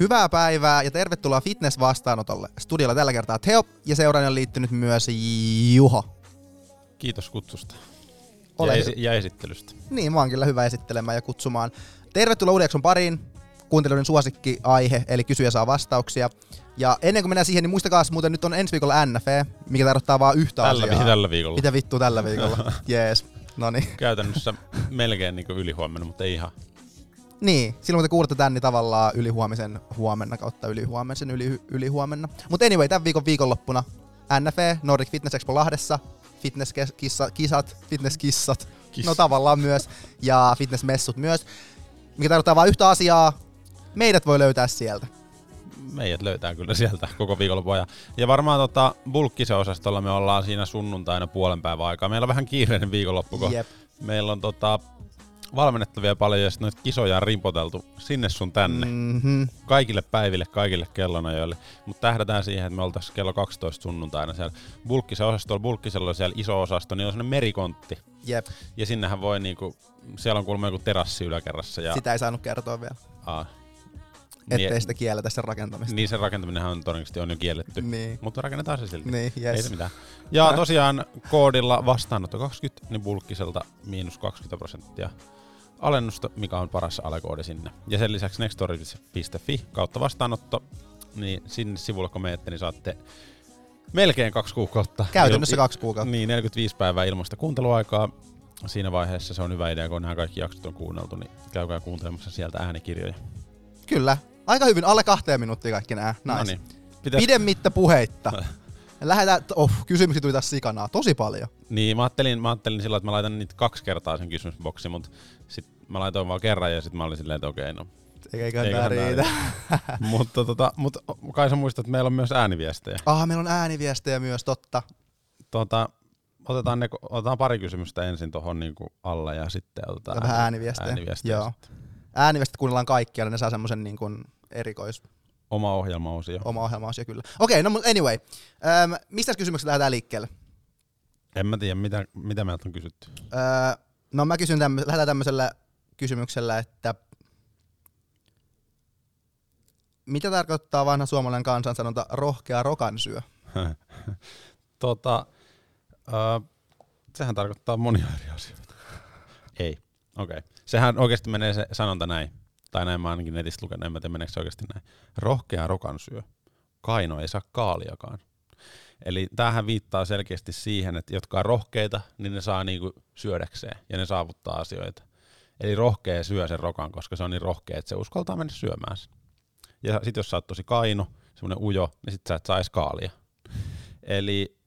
Hyvää päivää ja tervetuloa fitness-vastaanotolle. Studiolla tällä kertaa Teo ja seuraan on liittynyt myös Juho. Kiitos kutsusta. Ole ja, esi- ja esittelystä. Niin, mä oon kyllä hyvä esittelemään ja kutsumaan. Tervetuloa uuden jakson pariin. Kuuntelijoiden suosikki-aihe, eli kysyjä saa vastauksia. Ja ennen kuin mennään siihen, niin muistakaa muuten nyt on ensi viikolla NFE, mikä tarkoittaa vaan yhtä Tällä, asiaa. vi- tällä viikolla. Mitä vittua tällä viikolla? Jees. No niin. Käytännössä melkein niin ylihuomenna, mutta ei ihan. Niin, silloin kun te kuulette tän, niin tavallaan ylihuomisen huomenna kautta ylihuomisen yli, ylihuomenna. Mutta anyway, tämän viikon viikonloppuna NFE, Nordic Fitness Expo Lahdessa, fitnesskisat, fitnesskissat, Kiss. no tavallaan myös, ja fitnessmessut myös, mikä tarkoittaa vain yhtä asiaa, meidät voi löytää sieltä. Meidät löytää kyllä sieltä koko viikonlopun ajan. Ja varmaan tota, bulkkisen osastolla me ollaan siinä sunnuntaina puolen päivän aikaa. Meillä on vähän kiireinen viikonloppu, kun Jep. meillä on tota, valmennettavia paljon ja sitten noita kisoja on rimpoteltu sinne sun tänne. Mm. Mm-hmm. Kaikille päiville, kaikille kellonajoille. Mutta tähdätään siihen, että me oltaisiin kello 12 sunnuntaina siellä bulkkisen osastolla. Bulkkisella on siellä iso osasto, niin on sellainen merikontti. Jep, Ja sinnehän voi niinku, siellä on kuulemma joku terassi yläkerrassa. Ja, sitä ei saanut kertoa vielä, aa, ettei niin, sitä kielletä sen rakentamista. niin sen rakentaminenhan on todennäköisesti on jo kielletty. Niin, Mutta rakennetaan se silti. niin Ei yes. se mitään. Ja tosiaan koodilla vastaanotto 20, niin bulkkiselta miinus 20 prosenttia alennusta, mikä on paras alekoodi sinne. Ja sen lisäksi nextory.fi kautta vastaanotto, niin sinne sivulle kun menette, niin saatte melkein kaksi kuukautta. Käytännössä Il- kaksi kuukautta. Niin, 45 päivää ilmaista kuunteluaikaa. Siinä vaiheessa se on hyvä idea, kun nämä kaikki jaksot on kuunneltu, niin käykää kuuntelemassa sieltä äänikirjoja. Kyllä, aika hyvin, alle kahteen minuuttia kaikki nämä. Nice. No niin. Pitäis... Pidemmittä puheitta. Lähdetään, oh, kysymyksiä tuli tässä sikanaa, tosi paljon. Niin, mä ajattelin, mä ajattelin silloin, että mä laitan niitä kaksi kertaa sen kysymysboksiin, mutta sit mä laitoin vaan kerran ja sitten mä olin silleen, että okei, no. Eikä Eiköhän tää riitä. mutta, tota, mutta kai sä muistat, että meillä on myös ääniviestejä. Ah, meillä on ääniviestejä myös, totta. Tota, otetaan, ne, otetaan pari kysymystä ensin tuohon niinku alle ja sitten otetaan vähän ääniviestejä. ääniviestejä Joo. sitten. Ääniviestit kuunnellaan kaikkia, ne saa semmoisen niin erikois Oma ohjelmaosio. oma ohjelmaosio kyllä. Okei, no mut anyway. Öm, mistä kysymyksestä lähdetään liikkeelle? En mä tiedä, mitä, mitä meiltä on kysytty. Öö, no mä kysyn tämmö, lähdetään tämmöisellä kysymyksellä, että mitä tarkoittaa vanha suomalainen kansansanonta rohkea rokansyö? tota, äh, sehän tarkoittaa monia eri asioita. Ei. Okei. Okay. Sehän oikeasti menee se sanonta näin. Tai näin mä ainakin netistä lukenut, en mä tiedä meneekö se oikeasti näin. Rohkea rokan syö. Kaino ei saa kaaliakaan. Eli tämähän viittaa selkeästi siihen, että jotka on rohkeita, niin ne saa niinku syödäkseen ja ne saavuttaa asioita. Eli rohkea syö sen rokan, koska se on niin rohkea, että se uskaltaa mennä syömään sen. Ja sit jos sä oot tosi kaino, semmonen ujo, niin sit sä et saa edes kaalia. Eli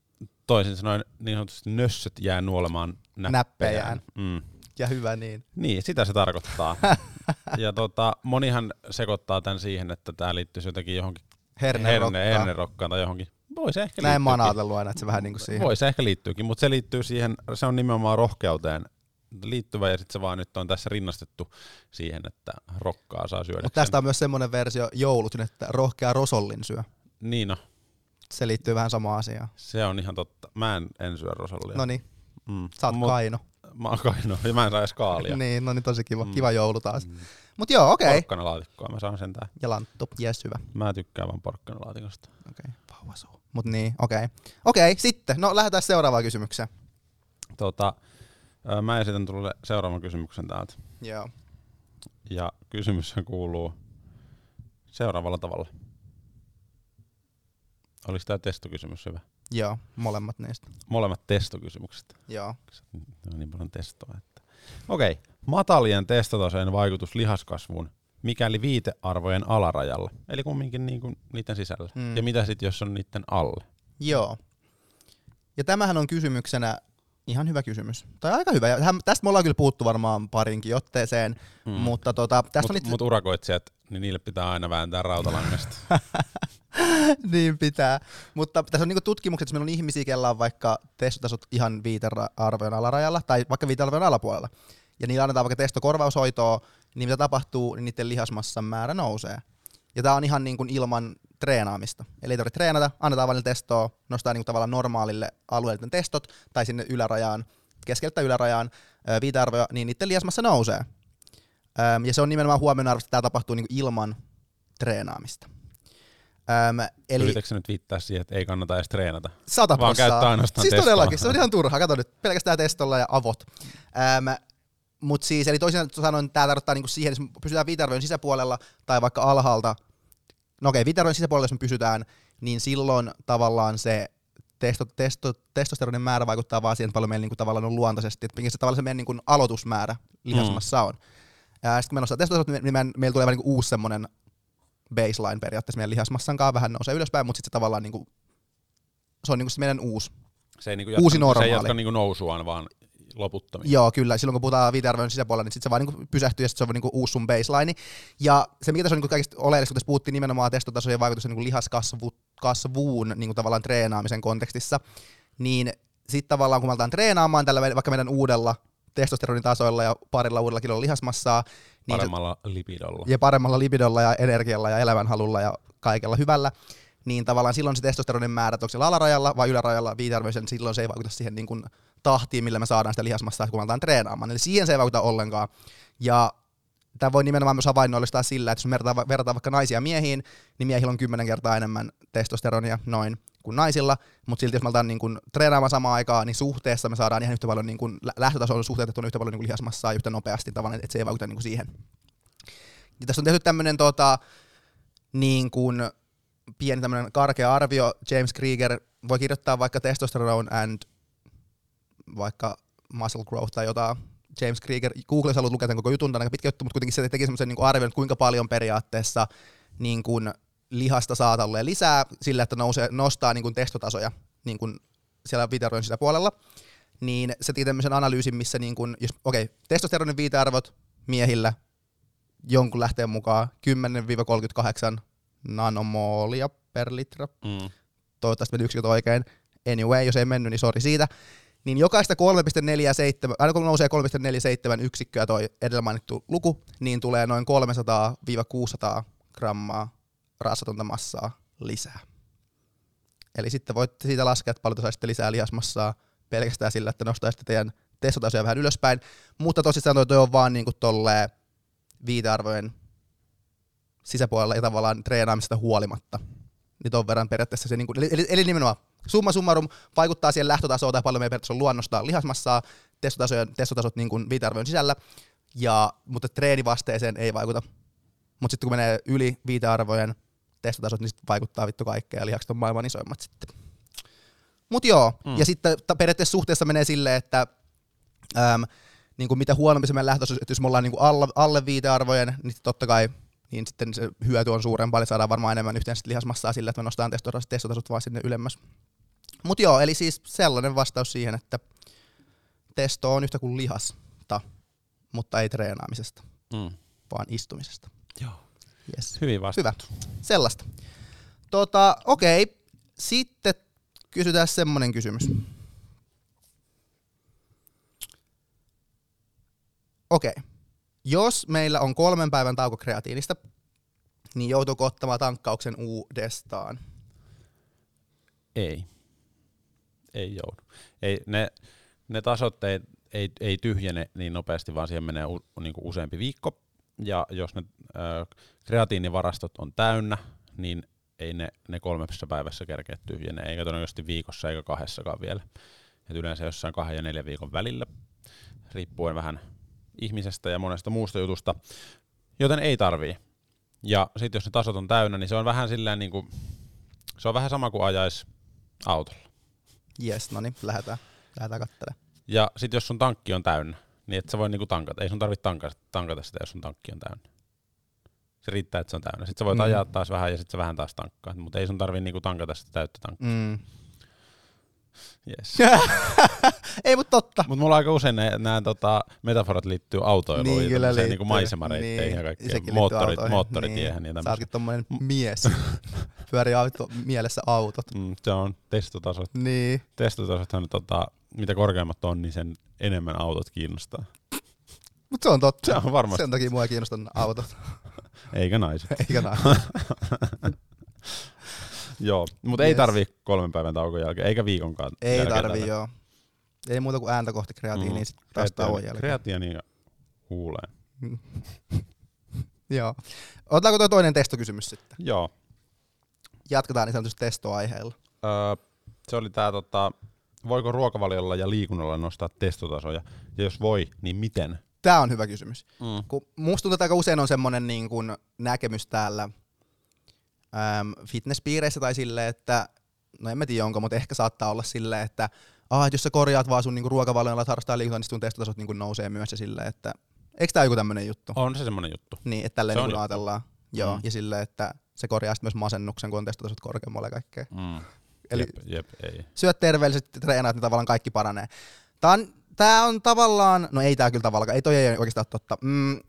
toisin sanoen niin sanotusti nössöt jää nuolemaan näppejään. Näppejään. Mm. Ja hyvä niin. Niin, sitä se tarkoittaa. ja tota, monihan sekoittaa tämän siihen, että tämä liittyisi jotenkin johonkin Herne, herne, hernerokkaan tai johonkin. Voi se ehkä Näin mä oon ajatellut aina, että se vähän niin kuin siihen. Voi se ehkä liittyykin, mutta se liittyy siihen, se on nimenomaan rohkeuteen liittyvä ja sitten se vaan nyt on tässä rinnastettu siihen, että rokkaa saa syödä. Mutta tästä on myös semmoinen versio joulut, että rohkea rosollin syö. Niin no, Se liittyy vähän samaan asiaan. se on ihan totta. Mä en, en syö rosollia. No niin, mm. sä oot Mut- kaino. Mä oon kaino ja mä en saa edes kaalia. Niin, no niin tosi kiva, Mm. kiva joulu taas. Mut joo, okei. Okay. Porkkanalaatikkoa mä saan sentään. Ja lanttu, jes hyvä. Mä tykkään vaan porkkanalaatikosta. Okei, okay. vauvasuu. Mut niin, okei. Okay. Okei, okay, sitten. No lähdetään seuraavaan kysymykseen. Tota, mä esitän tulle seuraavan kysymyksen täältä. Joo. Ja kysymys kuuluu seuraavalla tavalla. Oliko tämä testokysymys hyvä? Joo, molemmat niistä. Molemmat testokysymykset. Joo. On niin paljon testoa. Että. Okei. Matalien testotaseen vaikutus lihaskasvuun, mikäli viitearvojen alarajalla. Eli kumminkin niin kuin niiden sisällä. Mm. Ja mitä sitten, jos on niiden alle? Joo. Ja tämähän on kysymyksenä ihan hyvä kysymys. Tai aika hyvä. Ja tästä me ollaan kyllä puhuttu varmaan parinkin otteeseen, mm. mutta tota, tästä Mut, on itse... mut urakoitsijat, niin niille pitää aina vääntää rautalangasta. niin pitää. Mutta tässä on niinku tutkimukset, että meillä on ihmisiä, kellä on vaikka testotasot ihan viitearvojen alarajalla tai vaikka viitearvojen alapuolella. Ja niillä annetaan vaikka testokorvaushoitoa, niin mitä tapahtuu, niin niiden lihasmassan määrä nousee. Ja tämä on ihan niin kuin ilman treenaamista. Eli ei tarvitse treenata, annetaan vain testoa, nostaa niin kuin tavallaan normaalille alueelle testot tai sinne ylärajaan, keskeltä ylärajaan viitearvoja, niin niiden lihasmassa nousee. Ja se on nimenomaan huomionarvoista, että tämä tapahtuu niin kuin ilman treenaamista. Öm, Eli... Yritätkö nyt viittaa siihen, että ei kannata edes treenata? sata Vaan käyttää ainoastaan Siis testoa. todellakin, se on ihan turha. Kato nyt, pelkästään testolla ja avot. Öm, mut siis, eli toisin sanoen, tämä tarkoittaa niinku siihen, jos me pysytään viitearvojen sisäpuolella tai vaikka alhaalta, no okei, viitearvojen sisäpuolella, jos me pysytään, niin silloin tavallaan se testo, testo, testosteronin määrä vaikuttaa vaan siihen, että paljon meillä niinku tavallaan on luontaisesti, että mikä se tavallaan se meidän niinku aloitusmäärä lihasmassa on. Ja sitten kun me nostaa testosteronit, niin meillä tulee vähän niinku uusi semmoinen baseline periaatteessa meidän lihasmassankaan vähän nousee ylöspäin, mutta sitten se tavallaan niinku, se on niinku se meidän uusi Se ei, niinku Uusi jatka, se ei normaali. jatka niinku nousuaan, vaan loputtomiin. Joo, kyllä. Silloin kun puhutaan viitearvojen sisäpuolella, niin sit se vaan niinku pysähtyy ja sit se on niinku uusi sun baseline. Ja se, mikä tässä on niinku kaikista oleellista, kun tässä puhuttiin nimenomaan testotasojen vaikutusta niinku lihaskasvuun niinku tavallaan treenaamisen kontekstissa, niin sitten tavallaan kun me aletaan treenaamaan tällä vaikka meidän uudella testosteronitasoilla ja parilla uudella kilolla lihasmassaa, niin se, Paremmalla lipidolla. ja paremmalla libidolla ja energialla ja elämänhalulla ja kaikella hyvällä, niin tavallaan silloin se testosteronin määrä, onko siellä alarajalla vai ylärajalla viitearvoisen, silloin se ei vaikuta siihen niin kuin tahtiin, millä me saadaan sitä lihasmassaa, kun me aletaan treenaamaan. Eli siihen se ei vaikuta ollenkaan. Ja tämä voi nimenomaan myös havainnollistaa sillä, että jos me verrataan, verrataan vaikka naisia miehiin, niin miehillä on kymmenen kertaa enemmän testosteronia noin kuin naisilla, mutta silti jos me aletaan niin treenaamaan samaan aikaan, niin suhteessa me saadaan ihan yhtä paljon, niin kuin, lä- lähtötasolla suhteutettuna yhtä paljon niin lihasmassaa yhtä nopeasti tavallaan, että se ei vaikuta niin kuin siihen. Ja tässä on tehty tämmöinen tota, niin kuin pieni tämmöinen karkea arvio. James Krieger voi kirjoittaa vaikka testosterone and vaikka muscle growth tai jotain. James Krieger, Google, jos haluat lukea tämän koko jutun, tämä on aika pitkä juttu, mutta kuitenkin se teki semmoisen niin arvion, kuinka paljon periaatteessa niin kuin lihasta saa tolleen lisää sillä, että nousee, nostaa niin kuin testotasoja niin kuin siellä viitearvojen sisäpuolella. Niin se teki tämmöisen analyysin, missä niin kuin, jos, okei, okay, testosteronin viitearvot miehillä jonkun lähteen mukaan 10-38 nanomoolia per litra. Mm. Toivottavasti meni yksiköt oikein. Anyway, jos ei mennyt, niin sori siitä. Niin jokaista 3,47, aina kun nousee 3,47 yksikköä toi edellä mainittu luku, niin tulee noin 300-600 grammaa rasvatonta massaa lisää. Eli sitten voitte siitä laskea, että paljon te saisitte lisää lihasmassaa pelkästään sillä, että nostaisitte teidän testotasoja vähän ylöspäin. Mutta tosissaan toi, on vaan niinku tolleen viitearvojen sisäpuolella ja tavallaan treenaamisesta huolimatta. Niin ton verran periaatteessa se, niinku, eli, eli, nimenomaan summa summarum vaikuttaa siihen lähtötasoon tai paljon meidän periaatteessa on luonnostaan lihasmassaa, testotasojen, testotasot niin kuin viitearvojen sisällä, ja, mutta treenivasteeseen ei vaikuta. Mutta sitten kun menee yli viitearvojen testotasot, niin sit vaikuttaa vittu kaikkea, ja lihakset on maailman isoimmat sitten. Mut joo, Mm. ja sitten periaatteessa suhteessa menee silleen, että äm, niin kuin mitä huonompi se meidän lähtötaso, että jos me ollaan niin kuin alle, alle viitearvojen, niin totta kai niin sitten se hyöty on suurempaa, eli saadaan varmaan enemmän yhteensä lihasmassaa sillä, että me nostetaan testotasot, testotasot vaan sinne ylemmäs. Mutta joo, eli siis sellainen vastaus siihen, että testo on yhtä kuin lihasta, mutta ei treenaamisesta, Mm. vaan istumisesta. Joo. Yes. Hyvin vastattu. Hyvä. Sellaista. Tota, okei. Sitten kysytään semmonen kysymys. Okei. Jos meillä on kolmen päivän tauko kreatiinista, niin joutuuko ottamaan tankkauksen uudestaan? Ei. Ei joudu. Ei, ne, ne tasot ei, ei, ei tyhjene niin nopeasti, vaan siihen menee u, niinku useampi viikko. Ja jos ne ö, kreatiinivarastot on täynnä, niin ei ne, ne kolmessa päivässä kerkeä tyhjene, eikä todennäköisesti viikossa eikä kahdessakaan vielä. Et yleensä jossain kahden ja neljän viikon välillä, riippuen vähän ihmisestä ja monesta muusta jutusta, joten ei tarvii. Ja sitten jos ne tasot on täynnä, niin se on vähän silleen niin kuin, se on vähän sama kuin ajaisi autolla. Yes, no niin, lähdetään. Lähdetään kattelemaan. Ja sitten jos sun tankki on täynnä, niin et sä voi niinku tankata. Ei sun tarvitse tankata, tankata sitä, jos sun tankki on täynnä. Se riittää, että se on täynnä. Sitten sä voit Mm. ajaa taas vähän ja sitten sä vähän taas tankkaa. Mutta ei sun tarvitse niinku tankata sitä täyttä tankkia. Mm. Yes. ei, mutta totta. Mutta mulla aika usein nämä tota, metaforat liittyy autoiluun Niin, ja tämmöiseen liittyy. niinku maisemareitteihin Niin, ja kaikkeen. Moottorit, moottoritiehen niin. ja Sä tämmöistä. ootkin tommonen mies. Pyörii auto, mielessä autot. Mm, se on testotasot. Niin. Testotasothan tota, mitä korkeammat on, niin sen enemmän autot kiinnostaa. Mutta se on totta. Se on varmasti. Sen takia mua ei kiinnosta autot. Eikä naiset. Eikä näin. Joo, mutta ei Yes. tarvii kolmen päivän tauon jälkeen, eikä viikonkaan Ei jälkeen tarvii, tätä. joo. Ei muuta kuin ääntä kohti kreatiiniin, mm. sitten taas tauon jälkeen. Kreatiini ja huuleen. Joo. Otetaanko tuo toinen testokysymys sitten? Joo. Jatketaan niin sanotusti testoaiheella. Öö, se oli tää tota, voiko ruokavaliolla ja liikunnalla nostaa testotasoja? Ja jos voi, niin miten? Tämä on hyvä kysymys. Mm. Kun musta tuntuu, että aika usein on semmoinen niin kuin näkemys täällä äm, fitnesspiireissä tai silleen, että no en mä tiedä onko, mutta ehkä saattaa olla silleen, että ah, jos sä korjaat vaan sun niin ruokavaliolla ja harrastaa liikuntaa, niin sun testotasot niin kuin nousee myös ja silleen, että eikö tämä joku tämmöinen juttu? On se semmonen juttu. Niin, että tälleen niin ajatellaan. Joo, Mm. ja silleen, että se korjaa myös masennuksen, kun on testotasot korkeammalla ja kaikkea. Mm. Eli jep, jep, ei. syöt terveellisesti, treenaat, niin tavallaan kaikki paranee. Tää on, tää on tavallaan, no ei tää kyllä tavallaan, ei toi ei oikeastaan totta. Mm,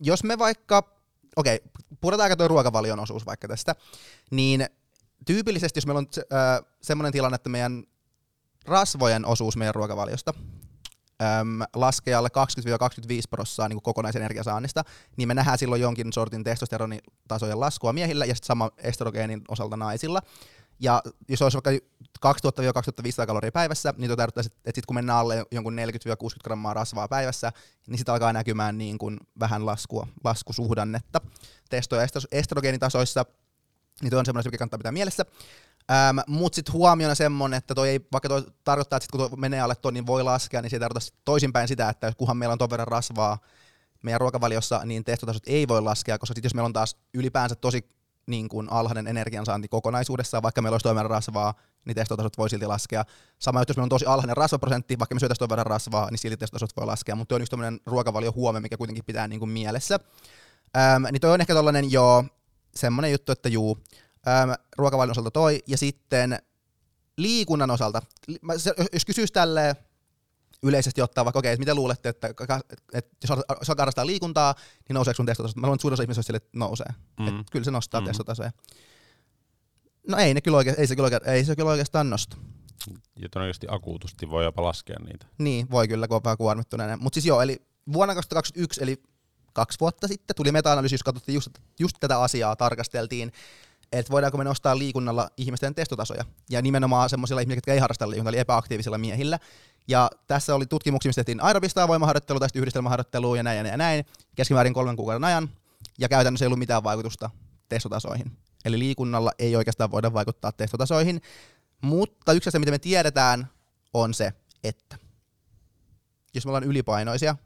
jos me vaikka, okei, puretaanko toi ruokavalion osuus vaikka tästä, niin tyypillisesti, jos meillä on se, äh, semmoinen tilanne, että meidän rasvojen osuus meidän ruokavaliosta äm, laskee alle 20-25 prosenttia niin kokonaisenergiasaannista, niin me nähdään silloin jonkin sortin testosteronitasojen laskua miehillä ja sitten sama estrogeenin osalta naisilla. Ja jos olisi vaikka 2000-2500 kaloria päivässä, niin tuo tarkoittaa, että sitten kun mennään alle jonkun 40-60 grammaa rasvaa päivässä, niin sitten alkaa näkymään niin kuin vähän laskua, laskusuhdannetta testo- ja estro- estrogeenitasoissa, niin tuo on semmoinen, mikä kannattaa pitää mielessä. Ähm, Mutta sitten huomiona semmoinen, että toi ei, vaikka toi tarkoittaa, että sit kun toi menee alle ton, niin voi laskea, niin se ei tarkoita toisinpäin sitä, että kunhan meillä on ton verran rasvaa meidän ruokavaliossa, niin testotasot ei voi laskea, koska sitten jos meillä on taas ylipäänsä tosi niin kuin alhainen energiansaanti kokonaisuudessaan, vaikka meillä olisi verran rasvaa, niin testotasot voi silti laskea. Sama jos meillä on tosi alhainen rasvaprosentti, vaikka me syötäisiin ton verran rasvaa, niin silti testotasot voi laskea, mutta on yksi tämmöinen ruokavalio huome, mikä kuitenkin pitää niin kuin mielessä. Ähm, niin toi on ehkä tollanen, joo, semmonen juttu, että juu, ähm, ruokavalion osalta toi, ja sitten liikunnan osalta, jos kysyisi tälleen yleisesti ottaa vaikka, okei, että mitä luulette, että, että jos al- jos alkaa harrastaa liikuntaa, niin nouseeko sun testotasot? Mä luulen, että suurin osa ihmisistä sille, että nousee. Mm. Et kyllä se nostaa Mm. mm. testotasoja. No ei, ne kyllä oike- ei, se kyllä oike- ei se kyllä oikeastaan nosta. Ja todennäköisesti akuutusti voi jopa laskea niitä. Niin, voi kyllä, kun on vähän kuormittuneena. Mutta siis joo, eli vuonna 2021, eli kaksi vuotta sitten, tuli meta-analyysi, jos katsottiin just, just tätä asiaa, tarkasteltiin, että voidaanko me nostaa liikunnalla ihmisten testotasoja. Ja nimenomaan semmoisilla ihmisillä, jotka ei harrasta liikuntaa, eli epäaktiivisilla miehillä. Ja tässä oli tutkimuksia, missä tehtiin aerobista voimaharjoittelua tai yhdistelmäharjoittelua ja näin ja näin ja näin, keskimäärin kolmen kuukauden ajan. Ja käytännössä ei ollut mitään vaikutusta testotasoihin. Eli liikunnalla ei oikeastaan voida vaikuttaa testotasoihin. Mutta yksi asia, mitä me tiedetään, on se, että jos me ollaan ylipainoisia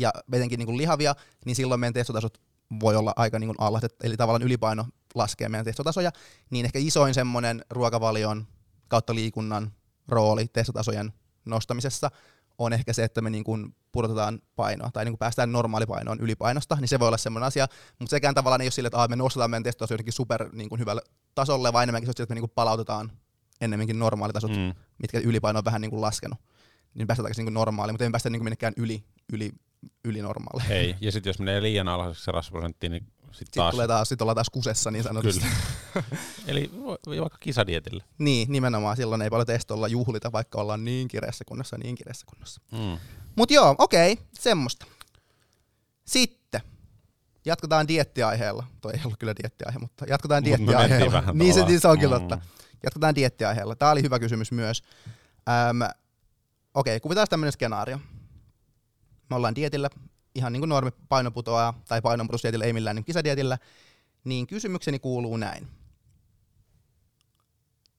ja etenkin niin kuin lihavia, niin silloin meidän testotasot voi olla aika niin kuin alhaiset, eli tavallaan ylipaino laskee meidän testotasoja, niin ehkä isoin semmoinen ruokavalion kautta liikunnan rooli testotasojen nostamisessa on ehkä se, että me niin kuin pudotetaan painoa tai niin kuin päästään normaalipainoon ylipainosta, niin se voi olla semmoinen asia, mutta sekään tavallaan ei ole sille, että me nostetaan meidän testotaso jotenkin super niin kuin hyvälle tasolle, vaan enemmänkin se on että me niin kuin palautetaan ennemminkin normaalitasot Mm. mitkä ylipaino on vähän niin kuin laskenut. Niin päästään takaisin niin normaaliin, mutta ei päästä niin kuin minnekään yli, yli, yli normaali. Ei. Ja sitten jos menee liian alhaiseksi se rasvaprosentti, niin sitten Sitten taas. tulee taas, sit ollaan taas kusessa niin sanotusti. Kyllä. Eli vaikka kisadietillä. niin, nimenomaan silloin ei paljon testolla juhlita, vaikka ollaan niin kireässä kunnossa niin kireässä kunnossa. Mm. Mut joo, okei, semmoista. Sitten jatketaan diettiaiheella. Toi ei ollut kyllä diettiaihe, mutta jatketaan Mut diettiaiheella. vähän niin, se, niin se onkin Mm. totta. Jatketaan diettiaiheella. Tämä oli hyvä kysymys myös. Öm, okei, kuvitaan tämmöinen skenaario. Me ollaan dietillä, ihan niin kuin normi painoputoaa, tai painonputousdietillä, ei millään niin kisadietillä. Niin kysymykseni kuuluu näin.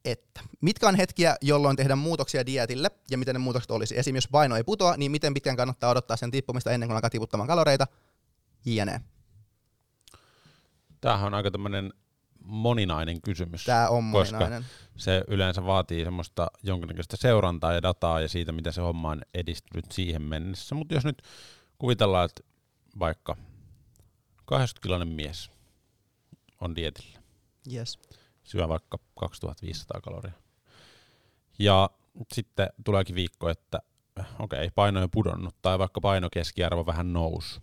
Että mitkä on hetkiä, jolloin tehdään muutoksia dietille, ja miten ne muutokset olisi? Esimerkiksi jos paino ei putoa, niin miten pitkään kannattaa odottaa sen tippumista ennen kuin alkaa tiputtamaan kaloreita, jne. Tämähän on aika tämmöinen moninainen kysymys. Tämä on Koska- moninainen. se yleensä vaatii semmoista jonkinnäköistä seurantaa ja dataa ja siitä, miten se homma on edistynyt siihen mennessä. Mutta jos nyt kuvitellaan, että vaikka 80-kiloinen mies on dietillä, Yes. syö vaikka 2500 kaloria. Ja sitten tuleekin viikko, että okei, okay, paino on pudonnut tai vaikka painokeskiarvo vähän nousi.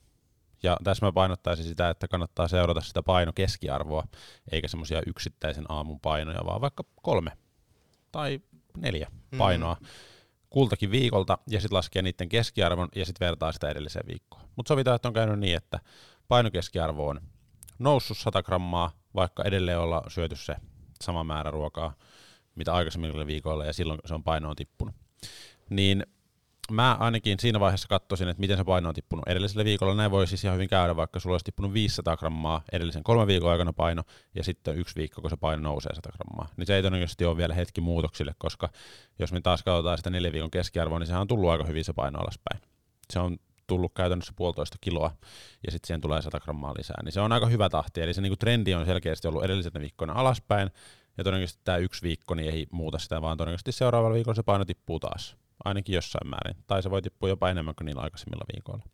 Ja tässä mä painottaisin sitä, että kannattaa seurata sitä painokeskiarvoa, eikä semmoisia yksittäisen aamun painoja, vaan vaikka kolme tai neljä Mm. painoa kultakin viikolta ja sitten laskee niiden keskiarvon ja sitten vertaa sitä edelliseen viikkoon. Mutta sovitaan, että on käynyt niin, että painokeskiarvo on noussut 100 grammaa, vaikka edelleen olla syöty se sama määrä ruokaa, mitä aikaisemmilla viikoilla, ja silloin se on paino on tippunut. Niin mä ainakin siinä vaiheessa katsoisin, että miten se paino on tippunut edellisellä viikolla. Näin voi siis ihan hyvin käydä, vaikka sulla olisi tippunut 500 grammaa edellisen kolmen viikon aikana paino, ja sitten yksi viikko, kun se paino nousee 100 grammaa. Niin se ei todennäköisesti ole vielä hetki muutoksille, koska jos me taas katsotaan sitä neljän viikon keskiarvoa, niin sehän on tullut aika hyvin se paino alaspäin. Se on tullut käytännössä puolitoista kiloa, ja sitten siihen tulee 100 grammaa lisää. Niin se on aika hyvä tahti, eli se niinku trendi on selkeästi ollut edellisenä viikkoina alaspäin, ja todennäköisesti tämä yksi viikko niin ei muuta sitä, vaan todennäköisesti seuraavalla viikolla se paino tippuu taas ainakin jossain määrin. Tai se voi tippua jopa enemmän kuin niillä aikaisemmilla viikoilla.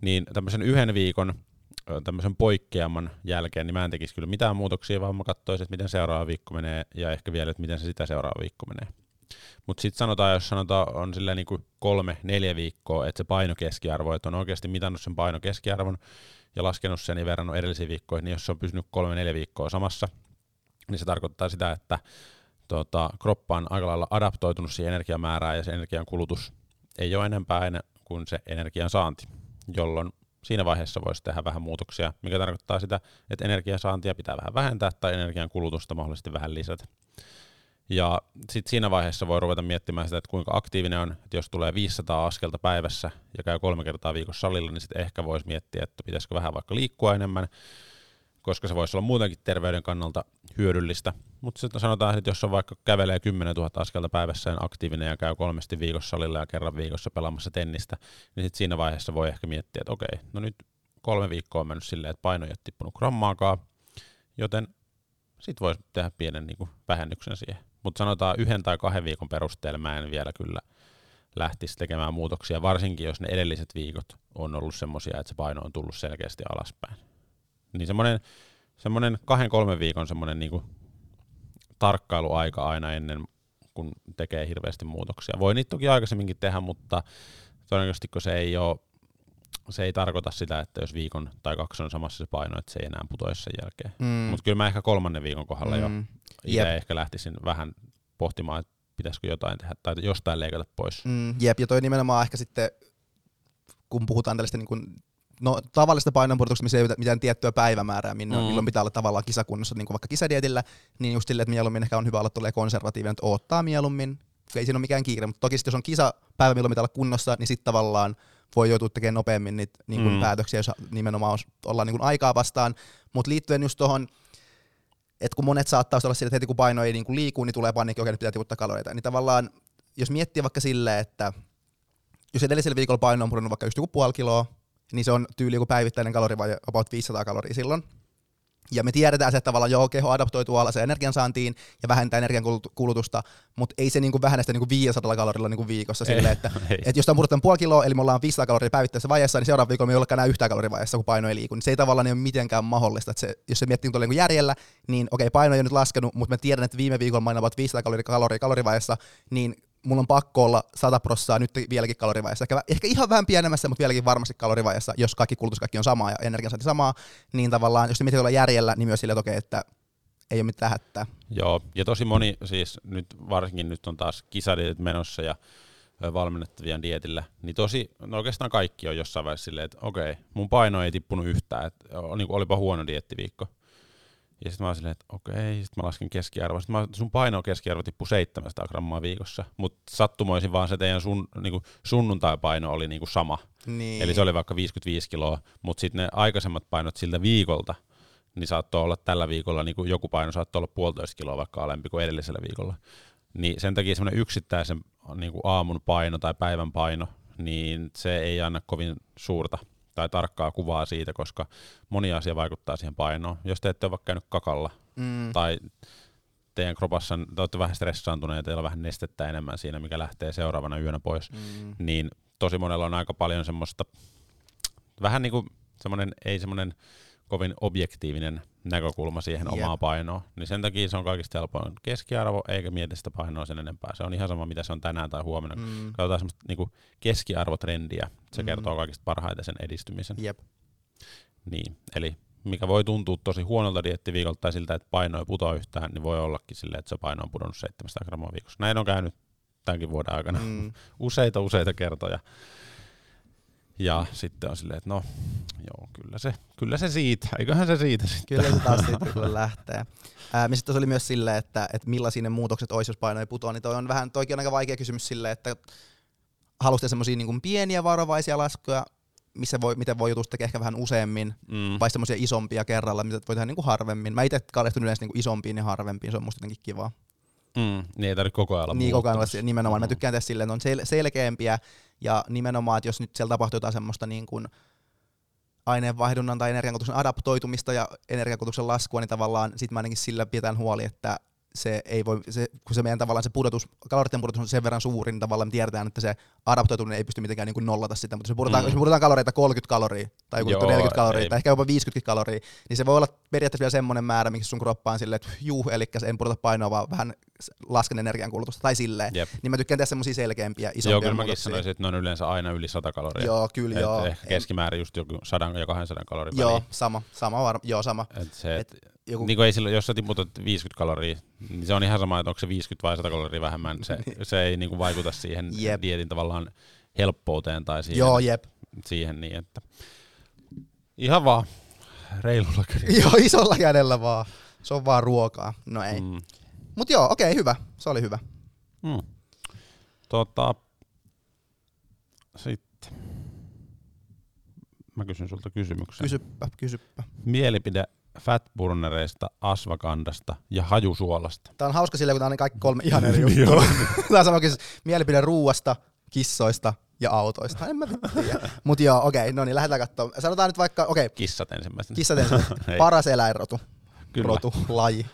Niin tämmöisen yhden viikon tämmöisen poikkeaman jälkeen, niin mä en tekisi kyllä mitään muutoksia, vaan mä katsoisin, että miten seuraava viikko menee, ja ehkä vielä, että miten se sitä seuraava viikko menee. Mutta sitten sanotaan, jos sanotaan on silleen niin kuin kolme, neljä viikkoa, että se painokeskiarvo, että on oikeasti mitannut sen painokeskiarvon ja laskenut sen ja verrannut edellisiin viikkoihin, niin jos se on pysynyt kolme, neljä viikkoa samassa, niin se tarkoittaa sitä, että tota, kroppa on aika lailla adaptoitunut siihen energiamäärään ja se energian kulutus ei ole enempää en, kuin se energian saanti, jolloin siinä vaiheessa voisi tehdä vähän muutoksia, mikä tarkoittaa sitä, että energian saantia pitää vähän vähentää tai energian kulutusta mahdollisesti vähän lisätä. Ja sitten siinä vaiheessa voi ruveta miettimään sitä, että kuinka aktiivinen on, että jos tulee 500 askelta päivässä ja käy kolme kertaa viikossa salilla, niin sitten ehkä voisi miettiä, että pitäisikö vähän vaikka liikkua enemmän, koska se voisi olla muutenkin terveyden kannalta hyödyllistä. Mutta sitten sanotaan, että jos on vaikka kävelee 10 000 askelta päivässä ja aktiivinen ja käy kolmesti viikossa salilla ja kerran viikossa pelaamassa tennistä, niin sitten siinä vaiheessa voi ehkä miettiä, että okei, no nyt kolme viikkoa on mennyt silleen, että paino ei ole tippunut grammaakaan, joten sitten voisi tehdä pienen niin kuin, vähennyksen siihen. Mutta sanotaan yhden tai kahden viikon perusteella mä en vielä kyllä lähtisi tekemään muutoksia, varsinkin jos ne edelliset viikot on ollut semmoisia, että se paino on tullut selkeästi alaspäin. Niin semmoinen, semmoinen kahden kolmen viikon semmoinen niin tarkkailuaika aina ennen kun tekee hirveästi muutoksia. Voi niitä toki aikaisemminkin tehdä, mutta todennäköisesti kun se ei ole se ei tarkoita sitä, että jos viikon tai kaksi on samassa se paino, että se ei enää putoisi sen jälkeen. Mm. Mutta kyllä mä ehkä kolmannen viikon kohdalla mm. jo itse ehkä lähtisin vähän pohtimaan, että pitäisikö jotain tehdä tai jostain leikata pois. Mm, jep, ja toi nimenomaan ehkä sitten, kun puhutaan tällaista niin no, tavallista painonpudotuksesta, missä ei ole mitään tiettyä päivämäärää, minne, mm. milloin pitää olla tavallaan kisakunnossa, niin kuin vaikka kisadietillä, niin just silleen, että mieluummin ehkä on hyvä olla tulee konservatiivinen, että odottaa mieluummin, ei siinä ole mikään kiire, mutta toki sit, jos on kisapäivä, milloin pitää olla kunnossa, niin sitten tavallaan voi joutua tekemään nopeammin niitä niin kuin mm. päätöksiä, jos nimenomaan ollaan niin kuin aikaa vastaan. Mutta liittyen just tuohon, että kun monet saattaa olla sillä, että heti kun paino ei niin kuin liiku, niin tulee paniikki, okei, nyt pitää tiputtaa kaloreita. Niin tavallaan, jos miettii vaikka silleen, että jos edellisellä viikolla paino on pudonnut vaikka just joku puoli kiloa, niin se on tyyli joku päivittäinen kalorivaje about 500 kaloria silloin. Ja me tiedetään se, että tavallaan joo, keho adaptoituu alas energiansaantiin ja vähentää energian kulutusta, mutta ei se niinku vähennä sitä niinku 500 kalorilla niinku viikossa ei, sille, että, et jos tämä on puoli kiloa, eli me ollaan 500 kaloria päivittäisessä vaiheessa, niin seuraava viikolla me ei olekaan enää yhtään kalorivaiheessa, kun paino ei liiku. Niin se ei tavallaan ole mitenkään mahdollista. Että se, jos se miettii niinku järjellä, niin okei, paino ei ole nyt laskenut, mutta me tiedän, että viime viikolla mä 500 kaloria, kaloria kalorivaiheessa, niin mulla on pakko olla 100 prossaa nyt vieläkin kalorivaiheessa. Ehkä, ehkä ihan vähän pienemmässä, mutta vieläkin varmasti kalorivaiheessa, jos kaikki kulutuskakki on samaa ja energiansaanti samaa, niin tavallaan, jos mietit olla järjellä, niin myös sille, että okei, että ei ole mitään hätää. Joo, ja tosi moni siis nyt varsinkin nyt on taas kisadietit menossa ja valmennettavien dietillä, niin tosi, no oikeastaan kaikki on jossain vaiheessa silleen, että okei, mun paino ei tippunut yhtään, että niin olipa huono diettiviikko. Ja sitten mä olin silleen, että okei, sitten mä lasken keskiarvoa. Sitten mä, sun paino keskiarvo tippui 700 grammaa viikossa, mutta sattumoisin vaan se teidän sun, niinku, sunnuntai-paino oli niinku sama. Niin. Eli se oli vaikka 55 kiloa, mutta sitten ne aikaisemmat painot siltä viikolta, niin saattoi olla tällä viikolla, niin kuin joku paino saattoi olla puolitoista kiloa vaikka alempi kuin edellisellä viikolla. Niin sen takia semmoinen yksittäisen niin kuin aamun paino tai päivän paino, niin se ei anna kovin suurta tai tarkkaa kuvaa siitä, koska moni asia vaikuttaa siihen painoon. Jos te ette ole vaikka käynyt kakalla mm. tai teidän kropassa, te olette vähän stressaantuneet ja teillä on vähän nestettä enemmän siinä, mikä lähtee seuraavana yönä pois, mm. niin tosi monella on aika paljon semmoista, vähän niin kuin semmoinen, ei semmoinen kovin objektiivinen näkökulma siihen yep. omaan painoon, niin sen takia se on kaikista helpoin keskiarvo, eikä mieti sitä painoa sen enempää. Se on ihan sama, mitä se on tänään tai huomenna. Mm. Katsotaan semmoista niin keskiarvotrendiä, se mm. kertoo kaikista parhaiten sen edistymisen. Yep. Niin, eli mikä voi tuntua tosi huonolta diettiviikolta tai siltä, että paino ei putoa yhtään, niin voi ollakin silleen, että se paino on pudonnut 700 grammaa viikossa. Näin on käynyt tämänkin vuoden aikana mm. useita useita kertoja. Ja sitten on silleen, että no joo, kyllä se, kyllä se siitä, eiköhän se siitä sitten. Kyllä se taas siitä kyllä lähtee. Ää, mistä oli myös silleen, että, että millaisia ne muutokset olisi, jos paino ei putoa, niin toi on vähän, toikin on aika vaikea kysymys silleen, että halusitte semmoisia niin pieniä varovaisia laskuja, missä voi, miten voi jutusta ehkä vähän useammin, Mm. vai semmoisia isompia kerralla, mitä voi tehdä niin kuin harvemmin. Mä itse kalehtun yleensä niin kuin isompiin ja harvempiin, se on musta jotenkin kivaa. Mm. Niin ei tarvitse koko ajan olla Niin koko ajan olla nimenomaan. Mä Mm. tykkään tehdä silleen, että on sel- selkeämpiä ja nimenomaan, että jos nyt siellä tapahtuu jotain semmoista niin kuin aineenvaihdunnan tai energiankulutuksen adaptoitumista ja energiankulutuksen laskua, niin tavallaan sit mä ainakin sillä pidetään huoli, että se ei voi, se, kun se meidän tavallaan se pudotus, kaloritten pudotus on sen verran suuri, niin tavallaan me tiedetään, että se adaptoituminen ei pysty mitenkään niin nollata sitä, mutta jos pudotaan, Mm. jos me pudotaan kaloreita 30 kaloria tai joku Joo, 40 kaloria ei. tai ehkä jopa 50 kaloria, niin se voi olla periaatteessa vielä semmoinen määrä, mikä sun kroppa on silleen, että juu, eli en pudota painoa, vaan vähän lasken energiankulutusta tai silleen. Jep. Niin mä tykkään tehdä semmosia selkeämpiä, isompia Joo, kyllä mäkin sanoisin, että ne on yleensä aina yli 100 kaloria. Joo, kyllä Et joo. Ehkä keskimäärin just joku 100 ja 200 kalorin Joo, väliin. sama, sama varma, joo sama. Et se, et, Joku, niin kuin ei silloin, jos sä tiputat 50 kaloria, niin se on ihan sama, että onko se 50 vai 100 kaloria vähemmän. Se, se ei niin kuin vaikuta siihen Jep. dietin tavallaan helppouteen tai siihen, joo, jep. siihen niin, että ihan vaan reilulla kädellä. joo, isolla kädellä vaan. Se on vaan ruokaa. No ei. Mm. Mut joo, okei, hyvä. Se oli hyvä. Mm. Tota, sitten mä kysyn sulta kysymyksen. Kysyppä, kysyppä. Mielipide fatburnereista, asvakandasta ja hajusuolasta. Tää on hauska sillä, kun tää on ne kaikki kolme ihan eri juttua. tää on sama kysymys. Mielipide ruuasta, kissoista ja autoista. En mä tiedä. Mut joo, okei, no niin, lähdetään katsomaan. Sanotaan nyt vaikka, okei, Kissat ensimmäisenä. kissat. Ei, Paras eläinrotu. Kyllä. Rotu, laji.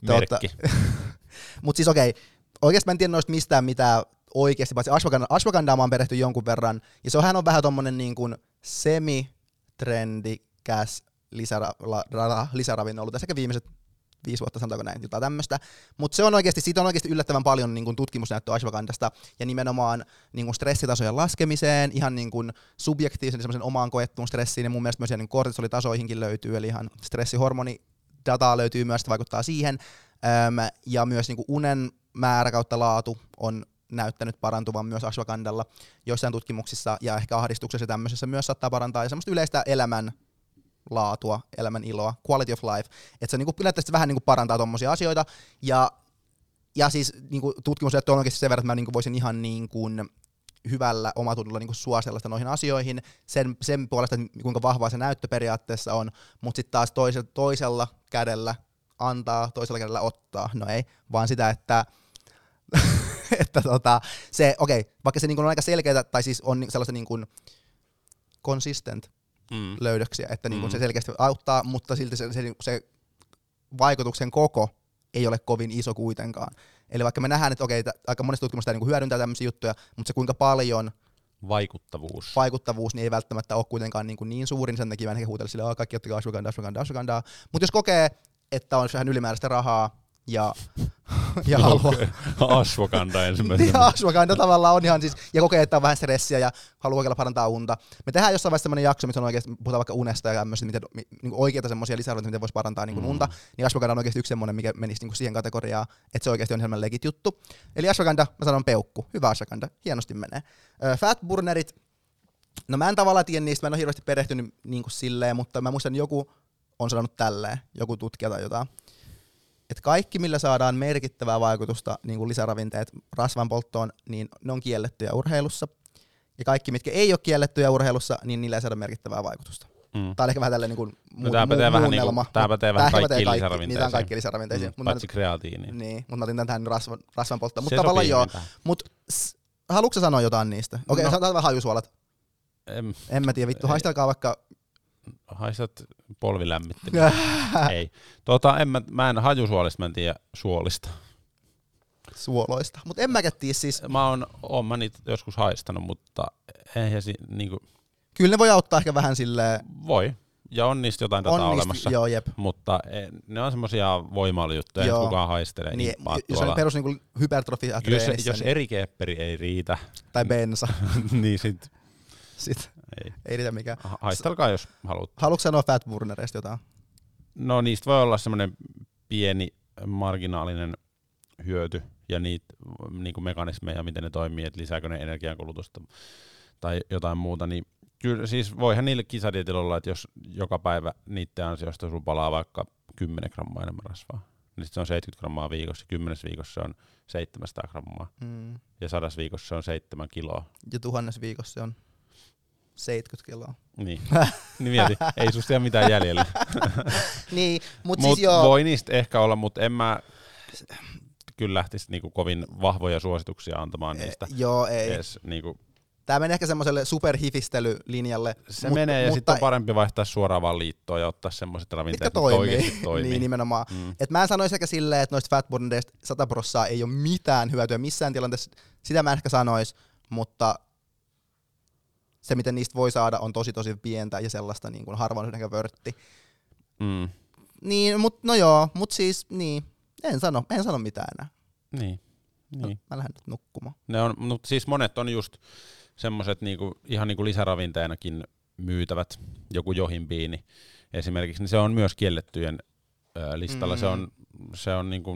Merkki. Mutta siis okei, oikeasti mä en tiedä noista mistään mitään oikeasti, paitsi ashwagandha, ashwagandaa mä oon perehty jonkun verran, ja sehän on vähän tommonen niin kuin semi-trendikäs lisära, la, ra, lisäravinno ollut tässä viimeiset viisi vuotta, sanotaanko näin, jotain tämmöistä. Mutta se on oikeasti, siitä on oikeasti yllättävän paljon niin tutkimusnäyttöä ashwagandasta ja nimenomaan niin kuin stressitasojen laskemiseen, ihan niin kuin subjektiivisen semmoisen omaan koettuun stressiin ja mun mielestä myös niin kortisolitasoihinkin löytyy, eli ihan stressihormoni dataa löytyy myös, että vaikuttaa siihen. Öm, ja myös niin unen määrä kautta laatu on näyttänyt parantuvan myös ashwagandalla joissain tutkimuksissa ja ehkä ahdistuksessa ja tämmöisessä myös saattaa parantaa ja semmoista yleistä elämän laatua, elämän iloa, quality of life. Että se niinku, periaatteessa vähän niinku parantaa tuommoisia asioita. Ja, ja siis niinku, tutkimus on oikeasti sen verran, että mä niinku voisin ihan niinku, hyvällä omatunnolla niinku suosella sitä noihin asioihin sen, sen puolesta, että kuinka vahvaa se näyttö periaatteessa on, mutta sitten taas toisella, toisella kädellä antaa, toisella kädellä ottaa. No ei, vaan sitä, että että tota, se, okei, okay, vaikka se niin on aika selkeää, tai siis on sellaista niin kuin consistent Mm. löydöksiä, että niin kuin Mm. se selkeästi auttaa, mutta silti se, se, se vaikutuksen koko ei ole kovin iso kuitenkaan. Eli vaikka me nähdään, että okei, aika monesta tutkimusta niin hyödyntää tämmöisiä juttuja, mutta se kuinka paljon Vaikuttavuus. vaikuttavuus niin ei välttämättä ole kuitenkaan niin, kuin niin suurin, sen takia ehkä huutella sille, että kaikki ottakaa ashwagandha, ashwagandha, ashwagandha. Mutta jos kokee, että on vähän ylimääräistä rahaa ja, ja haluaa, Ashwagandha ensimmäisenä. niin ashwagandha tavallaan on ihan siis, ja kokee, että on vähän stressiä ja haluaa kokeilla parantaa unta. Me tehdään jossain vaiheessa sellainen jakso, missä on oikeasti, puhutaan vaikka unesta ja tämmöistä, miten, mi, niin oikeita semmoisia lisäarvoja, miten voisi parantaa niin kuin Mm. unta, niin ashwagandha on oikeasti yksi semmoinen, mikä menisi niin kuin siihen kategoriaan, että se oikeasti on semmoinen legit juttu. Eli ashwagandha, mä sanon peukku, hyvä ashwagandha, hienosti menee. Fatburnerit, no mä en tavallaan tiedä niistä, mä en ole hirveästi perehtynyt niin kuin silleen, mutta mä muistan joku on sanonut tälleen, joku tutkija tai jotain, että kaikki, millä saadaan merkittävää vaikutusta, niin kuin lisäravinteet rasvan polttoon, niin ne on kiellettyjä urheilussa. Ja kaikki, mitkä ei ole kiellettyjä urheilussa, niin niillä ei saada merkittävää vaikutusta. Mm. Tämä on ehkä vähän tällainen niin kuin No tää pätee vähän niinku- tää pätee vähän Niitä on lisäravinteisiin. kaikki lisäravinteisiin. Mm. Paitsi kreatiiniin. niin, mutta mä otin tämän tähän rasvan, rasvan polttoon. Mutta tavallaan joo. Mutta haluatko sanoa jotain niistä? Okei, okay, No. sanotaan vähän hajusuolat. Em, En mä tiedä, vittu, haistelkaa vaikka... haistat polvilämmittelyä. Ei. Tota, en mä, mä en hajusuolista, mä en tiedä suolista. suoloista. Mutta en mäkään tiedä siis. Mä oon, oon mä niitä joskus haistanut, mutta eihän si, niinku, Kyllä ne voi auttaa ehkä vähän silleen... voi. Ja on niistä jotain On niistä, olemassa. joo, jep. Mutta e, ne on semmosia voimailujuttuja, että kukaan haistelee Niin, jos on perus niinku hypertrofia jos, jos niin, eri kepperi ei riitä, tai bensa, niin sit sit ei. ei riitä mikään. Ha- Haistelkaa, jos haluat. Haluatko sanoa fatburnereista jotain? No niistä voi olla semmoinen pieni marginaalinen hyöty ja niitä niinku mekanismeja, miten ne toimii, että lisääkö ne energiankulutusta tai jotain muuta, niin kyllä siis voihan niille kisadietillä olla, että jos joka päivä niiden ansiosta sulla palaa vaikka 10 grammaa enemmän rasvaa. niin sit se on 70 grammaa viikossa, 10 viikossa se on 700 grammaa, Mm. ja sadas viikossa se on 7 kiloa. Ja tuhannes viikossa se on 70 kiloa. Niin, niin mieti, ei susta jää mitään jäljellä. niin, mutta Mut siis joo. voi niistä ehkä olla, mutta en mä kyllä lähtisi niinku kovin vahvoja suosituksia antamaan niistä. E, joo, ei. Edes, niinku, Tämä menee ehkä semmoiselle superhifistelylinjalle. se mut- menee ja mutta sitten on parempi vaihtaa suoraan vaan liittoon ja ottaa semmoiset ravinteet, mitkä toimii. oikeasti toimii. niin nimenomaan. mm. Et mä en sanoisi ehkä silleen, että noista fatboardendeista 100 prossaa ei ole mitään hyötyä missään tilanteessa. Sitä mä en ehkä sanois, mutta se, miten niistä voi saada, on tosi tosi pientä ja sellaista niin kuin harvoin ehkä vörtti. Mm. Niin, mut, no joo, mut siis niin, en sano, en sano mitään enää. Niin. Niin. mä lähden nyt nukkumaan. Ne on, mutta siis monet on just semmoiset niinku, ihan niinku lisäravinteenakin myytävät, joku johinbiini esimerkiksi, niin se on myös kiellettyjen ö, listalla. Mm. Se on, se on niinku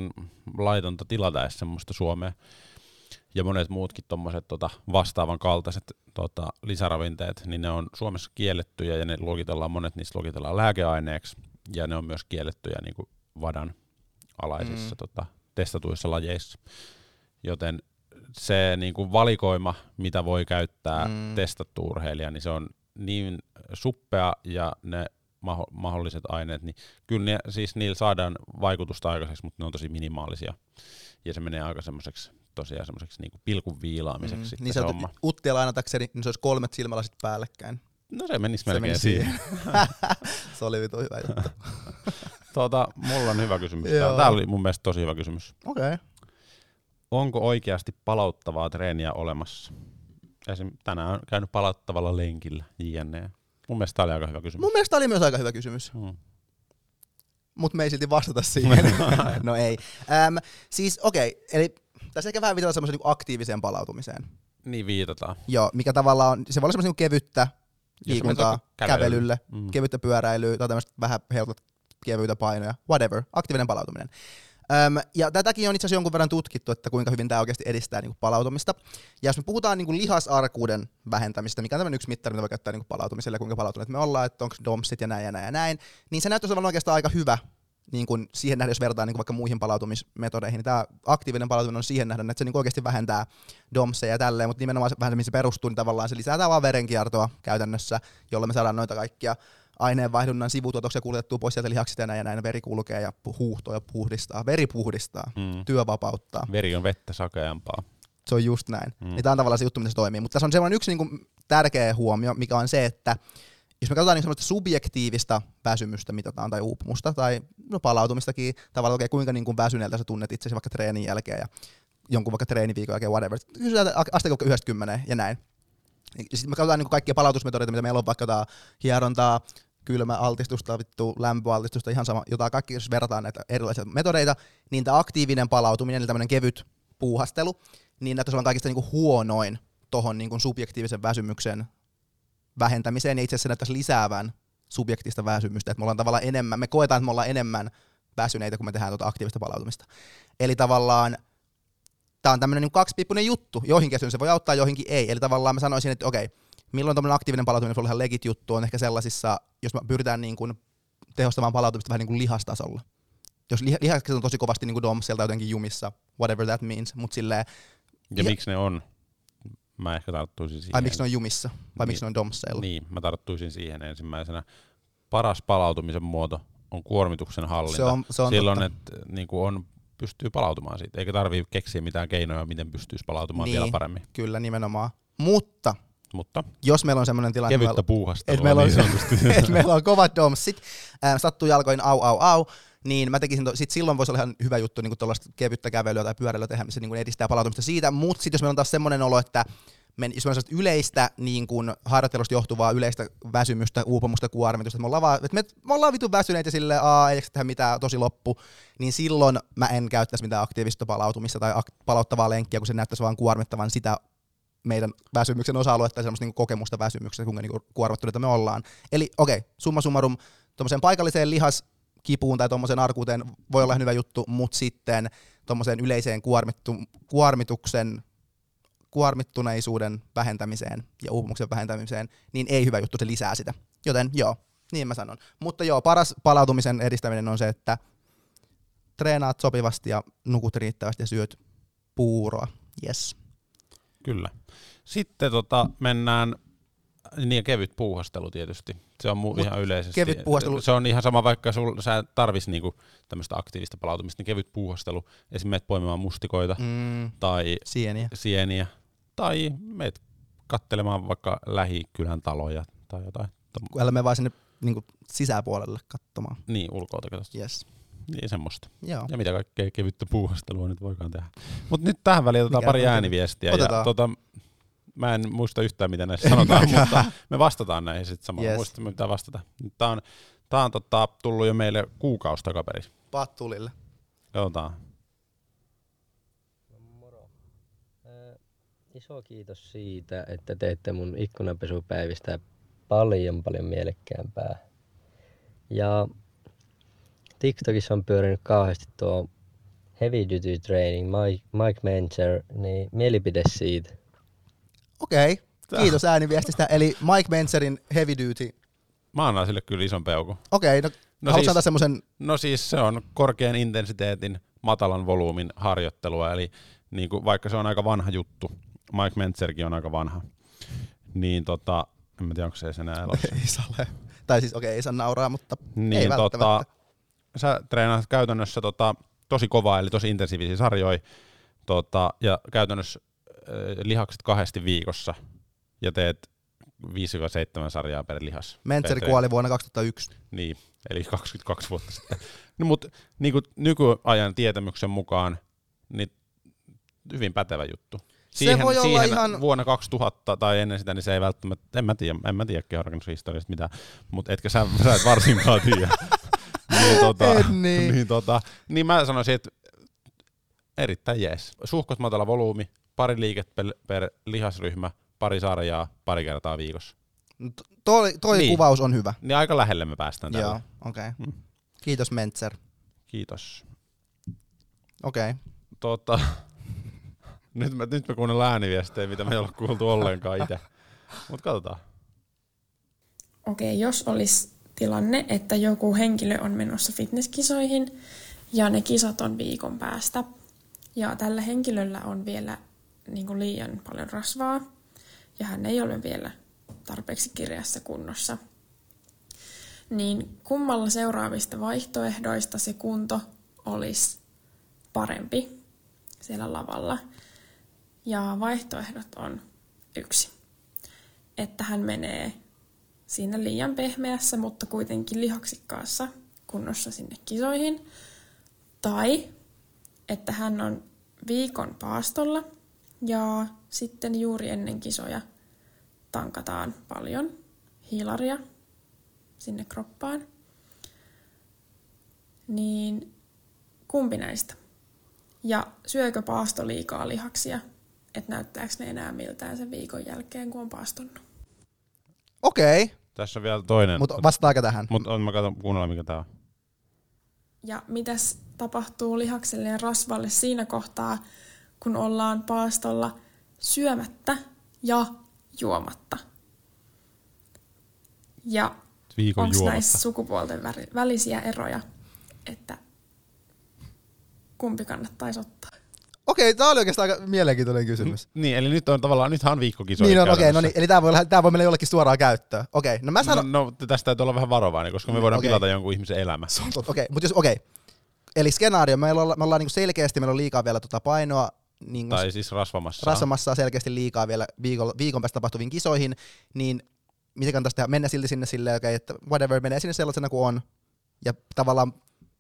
laitonta tilata semmoista Suomea. Ja monet muutkin tommoset tota, vastaavan kaltaiset tota, lisäravinteet, niin ne on Suomessa kiellettyjä ja ne luokitellaan, monet niistä luokitellaan lääkeaineeksi ja ne on myös kiellettyjä niinku vadan alaisissa Mm. tota, testatuissa lajeissa. Joten se niin kuin valikoima, mitä voi käyttää mm. testattu urheilija, niin se on niin suppea ja ne maho- mahdolliset aineet, niin kyllä ne, siis niillä saadaan vaikutusta aikaiseksi, mutta ne on tosi minimaalisia. Ja se menee aika semmoiseksi tosiaan semmoiseksi niin pilkun viilaamiseksi mm. Niin se homma. Uttia lainatakseni, niin se olisi kolmet silmälasit päällekkäin. No se menisi Se melkein meni siihen. se oli vitu hyvä juttu. Tuota, mulla on hyvä kysymys. Joo. Tämä oli mun mielestä tosi hyvä kysymys. Okei. Okay. Onko oikeasti palauttavaa treeniä olemassa? Esim. tänään on käynyt palauttavalla lenkillä, jne. Mun mielestä tämä oli aika hyvä kysymys. Mun mielestä oli myös aika hyvä kysymys, Hmm. mutta me ei silti vastata siihen. no ei. Ähm, siis okei, okay, eli tässä ehkä vähän viitata semmoiseen niin aktiiviseen palautumiseen. Niin viitataan. Joo, mikä tavallaan on, se voi olla semmoista niin kevyttä liikuntaa kävely. kävelylle, Mm. kevyttä pyöräilyä tai tämmöistä vähän helpot kevyitä painoja, whatever, aktiivinen palautuminen. Öm, ja tätäkin on itse asiassa jonkun verran tutkittu, että kuinka hyvin tämä oikeasti edistää niin kuin palautumista. Ja jos me puhutaan niin kuin lihasarkuuden vähentämistä, mikä on tämmöinen yksi mittari, mitä voi käyttää niin kuin palautumiselle, kuinka palautuneet me ollaan, että onko domsit ja näin ja näin ja näin, niin se näyttäisi olevan oikeastaan aika hyvä niin kuin siihen nähden, jos verrataan niin kuin vaikka muihin palautumismetodeihin, niin tämä aktiivinen palautuminen on siihen nähden, että se niin kuin oikeasti vähentää domseja ja tälleen, mutta nimenomaan se, vähän se, mihin se perustuu, niin tavallaan se lisää vaan verenkiertoa käytännössä, jolla me saadaan noita kaikkia aineenvaihdunnan sivutuotoksia kuljetettua pois sieltä lihaksista ja näin, ja näin veri kulkee ja pu- huuhtoo ja puhdistaa. Veri puhdistaa, Mm. työ vapauttaa. Veri on vettä sakeampaa. Se on just näin. Mm. Niin tämä on tavallaan se juttu, miten se toimii. Mutta tässä on semmoinen yksi niinku tärkeä huomio, mikä on se, että jos me katsotaan niin semmoista subjektiivista väsymystä mitataan tai uupumusta tai no palautumistakin, tavallaan okay, kuinka niin kuin väsyneeltä sä tunnet itsesi vaikka treenin jälkeen ja jonkun vaikka treeniviikon jälkeen, whatever. Kysytään asteikko 90 ja näin. Ja sitten me katsotaan niin kuin kaikkia palautusmetodeita, mitä meillä on, vaikka jotain hierontaa, kylmä altistusta, vittu, lämpöaltistusta, ihan sama, jotain kaikki, jos verrataan näitä erilaisia metodeita, niin tämä aktiivinen palautuminen, eli tämmöinen kevyt puuhastelu, niin näyttäisi olevan kaikista niinku huonoin tuohon niinku subjektiivisen väsymyksen vähentämiseen, ja itse asiassa näyttäisi lisäävän subjektista väsymystä, että me ollaan tavallaan enemmän, me koetaan, että me ollaan enemmän väsyneitä, kun me tehdään tuota aktiivista palautumista. Eli tavallaan tämä on tämmöinen niin kaksipiippunen juttu, joihinkin asioihin se voi auttaa, joihinkin ei. Eli tavallaan mä sanoisin, että okei, milloin tämmöinen aktiivinen palautuminen voi olla ihan legit juttu, on ehkä sellaisissa, jos me pyritään niin kuin tehostamaan palautumista vähän niin kuin lihastasolla. Jos lih- lihakset on tosi kovasti niin kuin domselta jotenkin jumissa, whatever that means, mutta silleen, Ja Ja- miksi ne on? Mä ehkä tarttuisin siihen. ai miksi ne on jumissa, vai Niin. miksi ne on domseilla. Niin, mä tarttuisin siihen ensimmäisenä. Paras palautumisen muoto on kuormituksen hallinta. Se on, se on Silloin, että niin on, pystyy palautumaan siitä, eikä tarvii keksiä mitään keinoja, miten pystyisi palautumaan Niin. vielä paremmin. Kyllä, nimenomaan. Mutta Mutta jos meillä on semmoinen tilanne, että kevyttä puuhastelua et meillä on- niin että meillä on kovat domsit, ää, sattuu jalkoin au au au, niin mä tekisin, to, sit silloin voisi olla ihan hyvä juttu niin tuollaista kevyttä kävelyä tai pyöräilyä tehdä, missä niin edistää palautumista siitä, mutta sitten jos meillä on taas semmoinen olo, että me, jos meillä on yleistä niin kuin harjoittelusta johtuvaa yleistä väsymystä, uupumusta, kuormitusta, että me ollaan, vaan, että me, me ollaan vitun väsyneitä silleen, aa, ei tehdä mitään, tosi loppu, niin silloin mä en käyttäisi mitään aktiivista palautumista tai ak- palauttavaa lenkkiä, kun se näyttäisi vaan kuormittavan sitä meidän väsymyksen osa-aluetta ja niinku kokemusta väsymyksestä, kuinka niinku kuormittuneita me ollaan. Eli okei, okay, summa summarum, tuommoiseen paikalliseen lihaskipuun tai tuommoiseen arkuuteen voi olla hyvä juttu, mutta sitten tuommoiseen yleiseen kuormittu, kuormituksen, kuormittuneisuuden vähentämiseen ja uupumuksen vähentämiseen, niin ei hyvä juttu, se lisää sitä. Joten joo, niin mä sanon. Mutta joo, paras palautumisen edistäminen on se, että treenaat sopivasti ja nukut riittävästi ja syöt puuroa. Yes. Kyllä. Sitten tota, mennään, niin ja kevyt puuhastelu tietysti. Se on mu- Mut ihan yleisesti. kevyt puuhastelu- Se on ihan sama, vaikka sul, sä tarvis niinku tämmöistä aktiivista palautumista, niin kevyt puuhastelu. Esimerkiksi meet poimimaan mustikoita Mm, tai sieniä. sieniä. Tai meet kattelemaan vaikka lähikylän taloja tai jotain. Älä me vaan sinne niin sisäpuolelle katsomaan. Niin, ulkoa katsotaan. Yes. Niin, semmoista. Joo. Ja mitä kaikkea kevyttä puuhastelua nyt voikaan tehdä. Mutta nyt tähän väliin otetaan Mikä pari ääniviestiä. Otetaan. Ja, tota, mä en muista yhtään, mitä näissä sanotaan, mutta me vastataan näihin sitten samalla. Yes. Muistamme, mitä vastata. Tää on, tää on tota, tullut jo meille kuukausi takaperin. Pattulille. Katsotaan. Moro. Ää, Iso kiitos siitä, että teette mun ikkunanpesupäivistä paljon paljon mielekkäämpää. Ja TikTokissa on pyörinyt kauheasti tuo Heavy Duty Training, Mike, Mike Mencher, niin mielipide siitä. Okei. Okay. Kiitos ääniviestistä. Eli Mike Menzerin Heavy Duty. Mä annan sille kyllä ison peukun. Okei, okay, no, No haluatko siis- semmoisen, No siis se on korkean intensiteetin, matalan volyymin harjoittelua, eli niin kuin, vaikka se on aika vanha juttu, Mike Mentzerkin on aika vanha, niin tota, en mä tiedä, onko se enää elossa. ei saa ole. Tai siis okei, okay, ei saa nauraa, mutta ei niin välttämättä. tota, sä treenaat käytännössä tota, tosi kovaa, eli tosi intensiivisiä sarjoja, tota, ja käytännössä lihakset kahdesti viikossa, ja teet 5-7 sarjaa per lihas. Per kuoli vuonna 2001. Niin, eli 22 vuotta sitten. No, mutta niin kuin nykyajan tietämyksen mukaan, niin hyvin pätevä juttu. Se voi olla siihen ihan- vuonna 2000 tai ennen sitä, niin se ei välttämättä, en mä tiedä, en mä tiedä kehorganismistoriasta mitään, mutta etkä sä, sä et varsinkaan tiedä. niin, tota, En niin. niin, tota, niin mä sanoisin, että erittäin jees. Suhkot matala volyymi, pari liiket per, per lihasryhmä, pari sarjaa, pari kertaa viikossa. T- toi toi Niin. kuvaus on hyvä. Niin aika lähelle me päästään tällä. Joo, okei. Okay. Mm. Kiitos Mentzer. Kiitos. Okei. Okay. Tota, nyt, me, nyt me kuunnellaan ääniviestejä, mitä me ei olla kuultu ollenkaan itse. Mutta katsotaan. Okei, jos olisi tilanne, että joku henkilö on menossa fitnesskisoihin ja ne kisat on viikon päästä ja tällä henkilöllä on vielä niin kuin liian paljon rasvaa ja hän ei ole vielä tarpeeksi kirjassa kunnossa, niin kummalla seuraavista vaihtoehdoista se kunto olisi parempi siellä lavalla? Ja vaihtoehdot on yksi, että hän menee siinä liian pehmeässä, mutta kuitenkin lihaksikkaassa kunnossa sinne kisoihin. Tai että hän on viikon paastolla ja sitten juuri ennen kisoja tankataan paljon hiilaria sinne kroppaan. Niin kumpi näistä? Ja syökö paasto liikaa lihaksia, että näyttääkö ne enää miltään sen viikon jälkeen, kun on paastonnut? Okei, okay. Tässä on vielä toinen. mutta vastaako tähän? Mutta mä katson kuunnella, mikä tää on. Ja mitäs tapahtuu lihakselle ja rasvalle siinä kohtaa, kun ollaan paastolla syömättä ja juomatta? Ja Viikon onko näissä sukupuolten välisiä eroja, että kumpi kannattaisi ottaa? Okei, okay, tää oli oikeastaan aika mielenkiintoinen kysymys. Niin, eli nyt on tavallaan, nythän on viikkokisoja niin on, okei, okay, no niin, eli tää voi, tää voi mennä jollekin suoraan käyttöön. Okei, okay, no mä sanon, No, no, tästä täytyy olla vähän varovainen, koska me voidaan Okei. pilata jonkun ihmisen elämä. Okei, mutta jos, okei. Okay. Eli skenaario, me ollaan, me ollaan niinku selkeästi, meillä on liikaa vielä tota painoa, niin Tai siis rasvamassa. rasvamassaa selkeästi liikaa vielä viikon, viikon päästä tapahtuviin kisoihin, niin mitä kannattaisi tehdä? Mennä silti sinne silleen, okay, että whatever, menee sinne sellaisena kuin on, ja tavallaan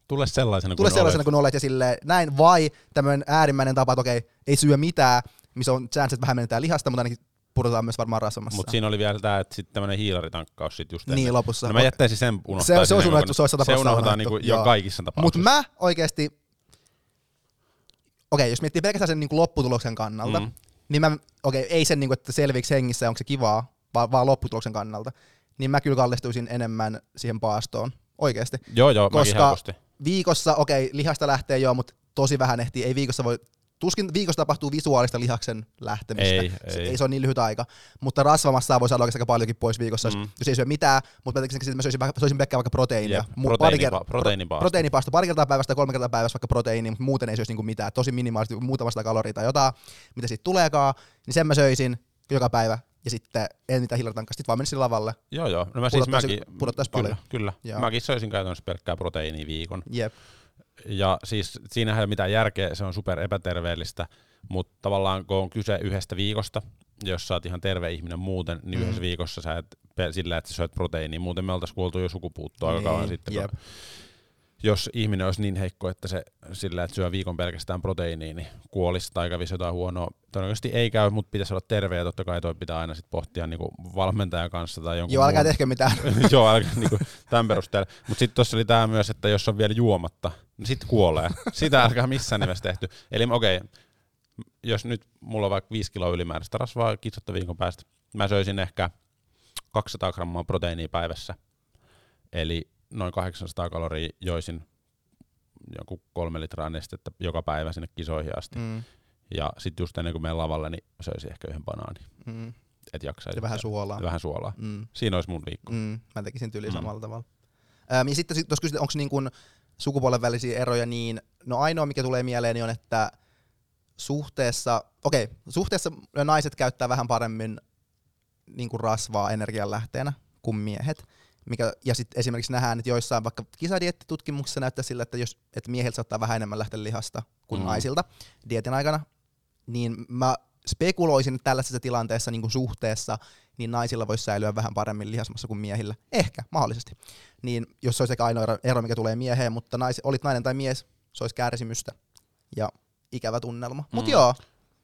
Tule sellaisena tule kuin sellaisena olet. kuin olet, ja silleen näin, vai tämmöinen äärimmäinen tapa, että okei, okay, ei syö mitään, missä on chance, että vähän menetään lihasta, mutta ainakin pudotaan myös varmaan rasvamassaa. Mutta siinä oli vielä tämä, että sitten tämmöinen hiilaritankkaus sit just ennen. Niin, lopussa. No mä jättäisin sen unohtaa. Se- se olisi unohdettu, se olisi sata Se prosenttia unohdetaan niinku jo kaikissa Mutta tapauksissa. mä oikeesti, okei, jos miettii pelkästään sen niinku lopputuloksen kannalta, Mm. niin mä, okei, ei sen, niinku, että selviiksi hengissä, onko se kivaa, vaan, vaan lopputuloksen kannalta, niin mä kyllä kallistuisin enemmän siihen paastoon, oikeesti. Joo, joo, koska-. Viikossa, okei, lihasta lähtee joo, mutta tosi vähän ehtii, ei viikossa voi tuskin viikossa tapahtuu visuaalista lihaksen lähtemistä. Ei, se, ei. ei. se on niin lyhyt aika. Mutta rasvamassa voi saada oikeastaan aika paljonkin pois viikossa, mm. Mm. jos ei syö mitään, mutta mä tekisin, että mä söisin, vaikka- söisin pelkkää vaikka proteiinia. Jep, proteiinipa- proteiinipaasto. proteiinipaasto pari kertaa päivästä tai kolme kertaa päivässä vaikka proteiini, mutta muuten ei söisi niinku mitään. Tosi minimaalisesti muutamasta kaloria tai jotain, mitä siitä tuleekaan, niin sen mä söisin joka päivä. Ja sitten en mitään hiilatankasta, sitten vaan menisin lavalle. Joo, joo. No mä siis mäkin, pudottaisi kyllä, paljon. Kyllä, Joo. mäkin söisin käytännössä pelkkää proteiiniä viikon. Jep. Ja siis siinähän ei ole mitään järkeä, se on super epäterveellistä, mutta tavallaan kun on kyse yhdestä viikosta, jos sä oot ihan terve ihminen muuten, niin Mm. yhdessä viikossa sä et sillä, että sä syöt proteiiniä, muuten me oltaisiin kuoltu jo sukupuuttoa aika Niin, kauan sitten. kun-. Jos ihminen olisi niin heikko, että se sillä, että syö viikon pelkästään proteiiniä, niin kuolisi tai kävisi jotain huonoa. Todennäköisesti ei käy, mutta pitäisi olla terve ja totta kai toi pitää aina sit pohtia niinku valmentajan kanssa tai jonkun Joo, älkää muun. tehkö mitään. Joo, älkää niinku tämän perusteella. Mutta sitten tuossa oli tämä myös, että jos on vielä juomatta, niin sitten kuolee. Sitä älkää missään nimessä tehty. Eli okei, okay, jos nyt mulla on vaikka 5 kiloa ylimääräistä rasvaa kitsotta viikon päästä, mä söisin ehkä 200 grammaa proteiinia päivässä. Eli noin 800 kaloria joisin joku kolme litraa nestettä joka päivä sinne kisoihin asti. Mm. Ja sitten just ennen kuin menen lavalle, niin söisin ehkä yhden banaanin, mm. että jaksaisi. Ja vähän suolaa. Vähän suolaa. Mm. Siinä olisi mun viikko. Mm, mä tekisin tyyli Mm. samalla tavalla. Ähm, ja sitten tuossa kysyt, onko niin kun sukupuolen välisiä eroja, niin no ainoa mikä tulee mieleeni on, että suhteessa, okei, suhteessa naiset käyttää vähän paremmin niin kuin rasvaa energianlähteenä kuin miehet. Mikä, ja sitten esimerkiksi nähdään, että joissain vaikka kisadiettitutkimuksissa näyttää sillä, että, jos, että miehiltä saattaa vähän enemmän lähteä lihasta kuin Mm. naisilta dietin aikana, niin mä spekuloisin, että tällaisessa tilanteessa niin kuin suhteessa niin naisilla voisi säilyä vähän paremmin lihasmassa kuin miehillä. Ehkä, mahdollisesti. Niin jos se olisi ainoa ero- ero, mikä tulee mieheen, mutta nais, olit nainen tai mies, se olisi kärsimystä ja ikävä tunnelma. Mm. Mutta joo,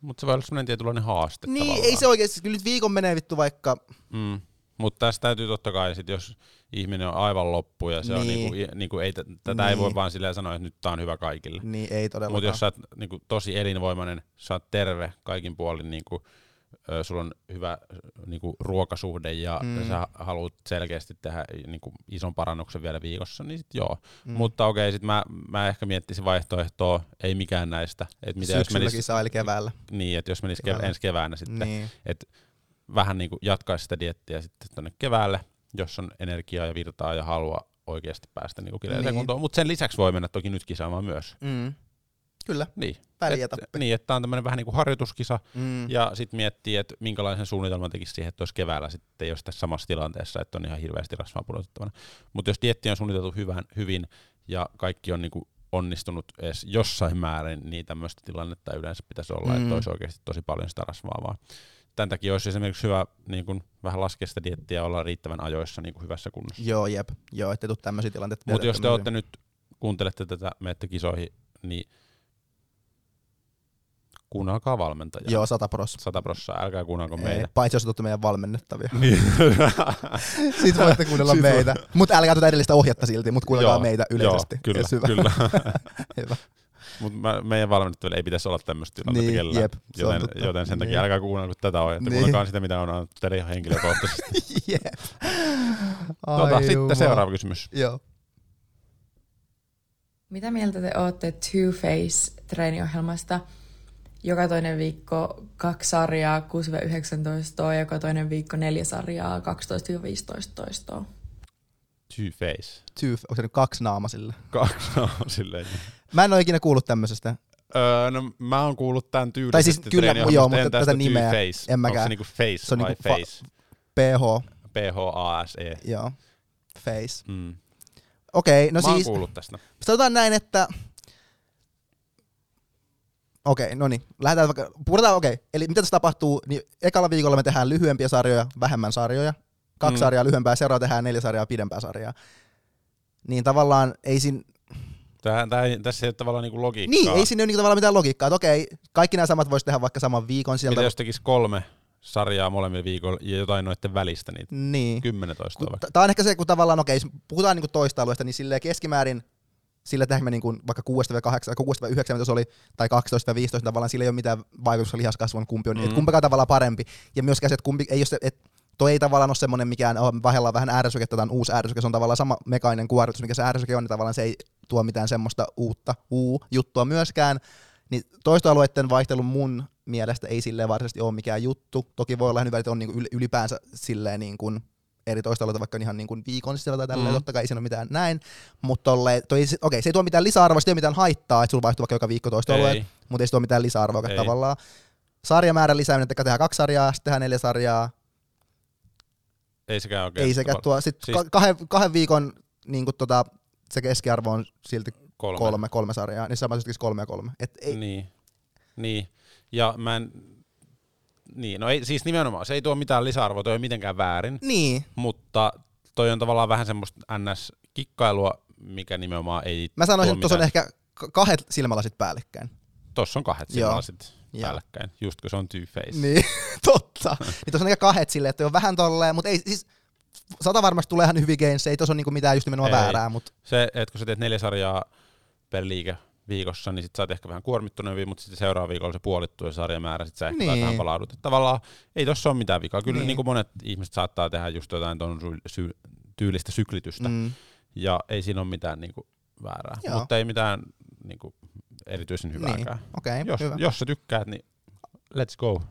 Mutta se voi olla semmoinen tietynlainen haaste niin tavallaan. ei se oikeasti, kyllä nyt viikon menee vittu vaikka, Mm. Mutta tässä täytyy totta kai, sit jos ihminen on aivan loppu ja se on Niin. niinku, niinku ei, tätä ei voi Niin. vaan silleen sanoa, että nyt tää on hyvä kaikille. niin ei todellakaan. Mutta jos sä oot niinku, tosi elinvoimainen, sä oot terve kaikin puolin, niinku, sulla on hyvä niinku, ruokasuhde ja Mm. sä haluat selkeästi tehdä niinku, ison parannuksen vielä viikossa, niin sit joo. Mm. Mutta okei, sit mä, mä ehkä miettisin vaihtoehtoa, ei mikään näistä. Et mitä jos Syksylläkin menis, saa, eli keväällä. niin, että jos menisi kev- ensi keväänä sitten, Niin. että vähän niin kuin jatkaisi sitä diettiä sitten tuonne keväälle, jos on energiaa ja virtaa ja halua oikeasti päästä niin kireeseen Niin. kuntoon. Mutta sen lisäksi voi mennä toki nyt kisaamaan myös. Mm. Kyllä, Niin. välietappi. Et, niin, että tämä on tämmöinen vähän niin kuin harjoituskisa, Mm. ja sitten miettii, että minkälaisen suunnitelman tekisi siihen, että olisi keväällä sitten jos tässä samassa tilanteessa, että on ihan hirveästi rasvaa pudotettavana. Mutta jos dietti on suunniteltu hyvän, hyvin ja kaikki on niin kuin onnistunut edes jossain määrin, niin tämmöistä tilannetta yleensä pitäisi olla, Mm. että olisi oikeasti tosi paljon sitä rasvaa vaan. Tämän takia olisi esimerkiksi hyvä niin kuin, vähän laskea sitä diettiä ja olla riittävän ajoissa niin kuin hyvässä kunnossa. Joo, jep. Joo, ettei tule tämmöisiä tilanteita. Mutta jos te olette nyt, kuuntelette tätä, menette kisoihin, niin kuunnelkaa valmentajaa. Joo, sata pros. Sata prossaa, älkää kuunnelko Ei, meitä. paitsi jos olette meidän valmennettavia. Niin. Sitten voitte kuunnella meitä. Mutta älkää tuota edellistä ohjetta silti, mutta kuunnelkaa Joo, meitä yleisesti. Joo, kyllä, hyvä. kyllä. hyvä. Mutta meidän valmennettavilla ei pitäisi olla tämmöistä tilannetta Niin, kellään. jep, se joten, totta. joten sen takia Niin. älkää kuunnelko tätä ohjetta. Niin. Kuunnelkaa sitä, mitä on annettu teille ihan henkilökohtaisesti. Jep. tota, Ai sitten jumala. seuraava kysymys. Joo. Mitä mieltä te olette Two Face-treeniohjelmasta? Joka toinen viikko kaksi sarjaa 6-19 ja joka toinen viikko neljä sarjaa 12-15 toistoa. Two face. Two, onko se nyt kaksi naama sille? Kaksi on silleen. Mä en ole ikinä kuullut tämmöisestä. Öö, no mä oon kuullut tämän tyylisesti Tai siis kyllä, joo, mutta tätä tästä nimeä face. en Onko mäkään. se niinku face Se on vai niinku fa- face? PH, P-H-A-S-E. joo. Face. Mm. Okei, no mä oon siis, kuullut tästä. sanotaan näin, että... Okei, no niin. Lähdetään vaikka, puhutaan, okei. Eli mitä tässä tapahtuu, niin ekalla viikolla me tehdään lyhyempiä sarjoja, vähemmän sarjoja. Kaksi Mm. sarjaa lyhyempää, seuraava tehdään neljä sarjaa pidempää sarjaa. Niin tavallaan ei siinä, tää, ei- tässä ei ole tavallaan niinku logiikkaa. niin, ei siinä ole niinku tavallaan mitään logiikkaa. Että okei, kaikki nämä samat voisi tehdä vaikka saman viikon Mitä sieltä. jos tekisi kolme sarjaa molemmilla viikoilla ja jotain noiden välistä niitä? Niin. Kymmenen toistoa vaikka. Tämä on ehkä se, kun tavallaan, okei, puhutaan niinku toista alueesta, niin silleen keskimäärin sillä tehdään me niinku vaikka 6-8, 6-9, mitä se oli, tai 12-15, tavallaan sillä ei ole mitään vaikutusta lihaskasvuun, kumpi on, mm. Mm. et kumpikaan tavallaan parempi. Ja myöskään se, että kumpi, ei ole se, että toi ei tavallaan ole semmoinen mikään, vaihdellaan vähän ärsykettä, tämä on uusi ärsyke, se on tavallaan sama mekaaninen kuoritus, mikä se ärsyke on, niin tavallaan se ei tuo mitään semmoista uutta uu juttua myöskään. Niin toistoalueiden vaihtelu mun mielestä ei silleen varsinaisesti ole mikään juttu. Toki voi olla hyvä, että on niinku yl- ylipäänsä silleen niin kuin eri toistoalueita vaikka ihan niin kuin viikon sisällä tai tälleen, Mm. totta kai ei siinä ole mitään näin, mutta tolle, toi, okei, okay, se ei tuo mitään lisäarvoa, se ei ole mitään haittaa, että sulla vaihtuu vaikka joka viikko toistoalueet, mutta ei se tuo mitään lisäarvoa Ei. tavallaan. Sarjamäärän lisääminen, että tehdään kaksi sarjaa, sitten tehdään neljä sarjaa, Ei sekään oikein. ei sekä tuo, sitten Siis- kahden, kahden viikon niin kuin tota, se keskiarvo on silti kolme. kolme, kolme, sarjaa, niin sama siis kolme ja kolme. Et ei, Niin. niin. Ja mä en... Niin, no ei, siis nimenomaan, se ei tuo mitään lisäarvoa, toi ei mitenkään väärin, niin, mutta toi on tavallaan vähän semmoista NS-kikkailua, mikä nimenomaan ei mä sanoisin, että tuossa on ehkä kahdet silmälasit päällekkäin. Tossa on kahdet Joo. silmälasit Joo. päällekkäin, just kun se on two-face. Niin, totta. niin tuossa on kahdet silleen, että on vähän tolleen, mutta ei siis sata varmasti tulee ihan hyvin gains, ei tuossa ole niinku mitään just nimenomaan Ei. väärää, mutta Se, että kun sä teet neljä sarjaa per liike viikossa, niin sit sä oot ehkä vähän kuormittuneempi, mutta sitten seuraava viikolla se puolittuu ja sarjamäärä, sit sä ehkä niin. Vähän palaudut. Et tavallaan ei tossa ole mitään vikaa. Kyllä niin. Niin. kuin monet ihmiset saattaa tehdä just jotain ton sy- sy- tyylistä syklitystä, mm. ja ei siinä ole mitään niin kuin väärää. Joo. Mutta ei mitään niin kuin erityisen niin, hyvääkään. okei, Jos, hyvä. jos sä tykkäät, niin let's go.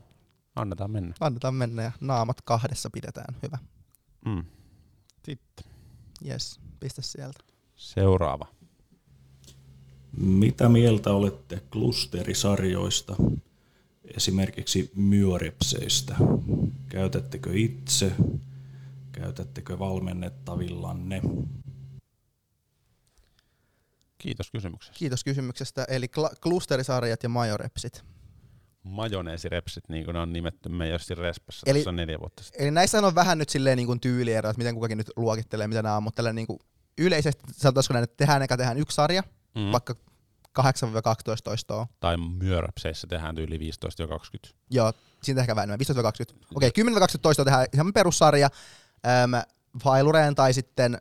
Annetaan mennä. Annetaan mennä ja naamat kahdessa pidetään, hyvä. Mm. Sitten Yes, pistä sieltä. seuraava. Mitä mieltä olette klusterisarjoista, esimerkiksi myörepseistä? Käytättekö itse? Käytättekö valmennettavillanne? Kiitos kysymyksestä. Kiitos kysymyksestä. Eli kla- klusterisarjat ja majorepsit. Majoneesirepsit, niin kuin ne on nimetty Meijersin respassa Eli- tuossa neljä vuotta sitten. Eli näissä on vähän nyt silleen niin kuin tyyliero, että miten kukakin nyt luokittelee, mitä nämä on, mutta tälleen niin kuin yleisesti sanotaanko näin, että tehdään eka tehdään yksi sarja, Mm. mm. vaikka 8-12 toistoa. Tai myörepseissä tehdään yli 15-20. Joo, siitä ehkä vähän enemmän, 15-20. Okei, 10-20 toistoa tehdään ihan perussarja, äm, failureen tai sitten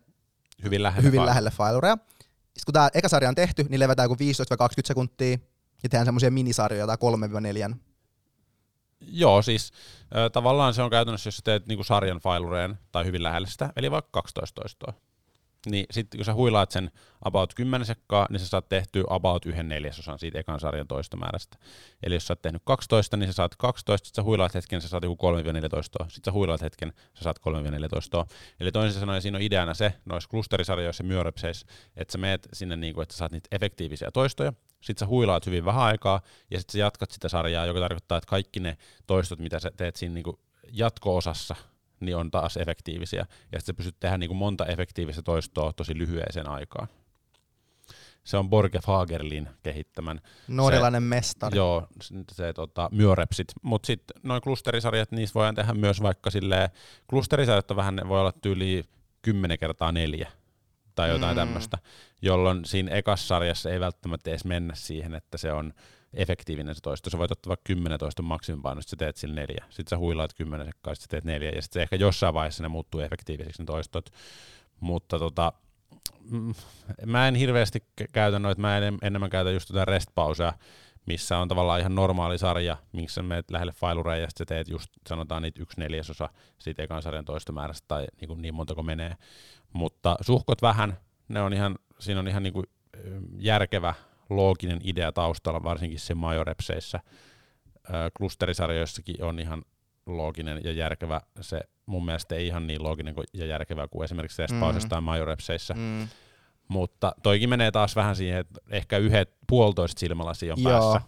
Hyvin lähellä. hyvin vaan. lähelle failurea. Sitten kun tämä eka sarja on tehty, niin levätään joku 15-20 sekuntia ja tehdään semmoisia minisarjoja tai 3-4. Joo, siis äh, tavallaan se on käytännössä, jos teet niinku sarjan failureen tai hyvin lähellä sitä, eli vaikka 12 toistoa. Niin sitten kun sä huilaat sen about 10 sekkaa, niin sä saat tehtyä about yhden neljäsosan siitä ekan sarjan toistomäärästä. Eli jos sä oot tehnyt 12, niin sä saat 12, sit sä huilaat hetken, sä saat joku 3-14, sit sä huilaat hetken, sä saat 3-14. Eli toisin sanoen siinä on ideana se, noissa klusterisarjoissa ja myörepseissä, että sä meet sinne niin kuin, että sä saat niitä efektiivisiä toistoja, sit sä huilaat hyvin vähän aikaa, ja sit sä jatkat sitä sarjaa, joka tarkoittaa, että kaikki ne toistot, mitä sä teet siinä niin kuin jatko-osassa, niin on taas efektiivisiä. Ja sitten sä pystyt tehdä niin kuin monta efektiivistä toistoa tosi lyhyeseen aikaan. Se on Borge Fagerlin kehittämän Norjalainen mestari. Joo, se, se tota, myörepsit. Mutta sitten noin klusterisarjat, niistä voidaan tehdä myös vaikka silleen, klusterisarjat on vähän, ne voi olla tyyli 10 kertaa neljä tai jotain. Mm. tämmöistä, jolloin siinä ekassa sarjassa ei välttämättä edes mennä siihen, että se on efektiivinen se toisto. Sä voit ottaa vaikka 10 toiston maksimipaino, sitten sä teet sillä neljä. Sitten sä huilaat 10 sekkaa, sä teet neljä, ja sitten ehkä jossain vaiheessa ne muuttuu efektiivisiksi ne toistot. Mutta tota, mm, mä en hirveästi kä- käytä noita, mä en, enemmän käytä just tätä restpausea, missä on tavallaan ihan normaali sarja, missä sä menet lähelle failureja ja sä teet just, sanotaan niitä yksi neljäsosa siitä ekan sarjan toistomäärästä tai niin, kuin niin monta kuin menee. Mutta suhkot vähän, ne on ihan, siinä on ihan niin kuin järkevä, looginen idea taustalla, varsinkin se majorepseissä. Klusterisarjoissakin on ihan looginen ja järkevä se, mun mielestä ei ihan niin looginen ja järkevä kuin esimerkiksi restpausessa Mm. tai majorepseissä. Mm. Mutta toikin menee taas vähän siihen, että ehkä yhdet puolitoista silmälasia on Joo. päässä.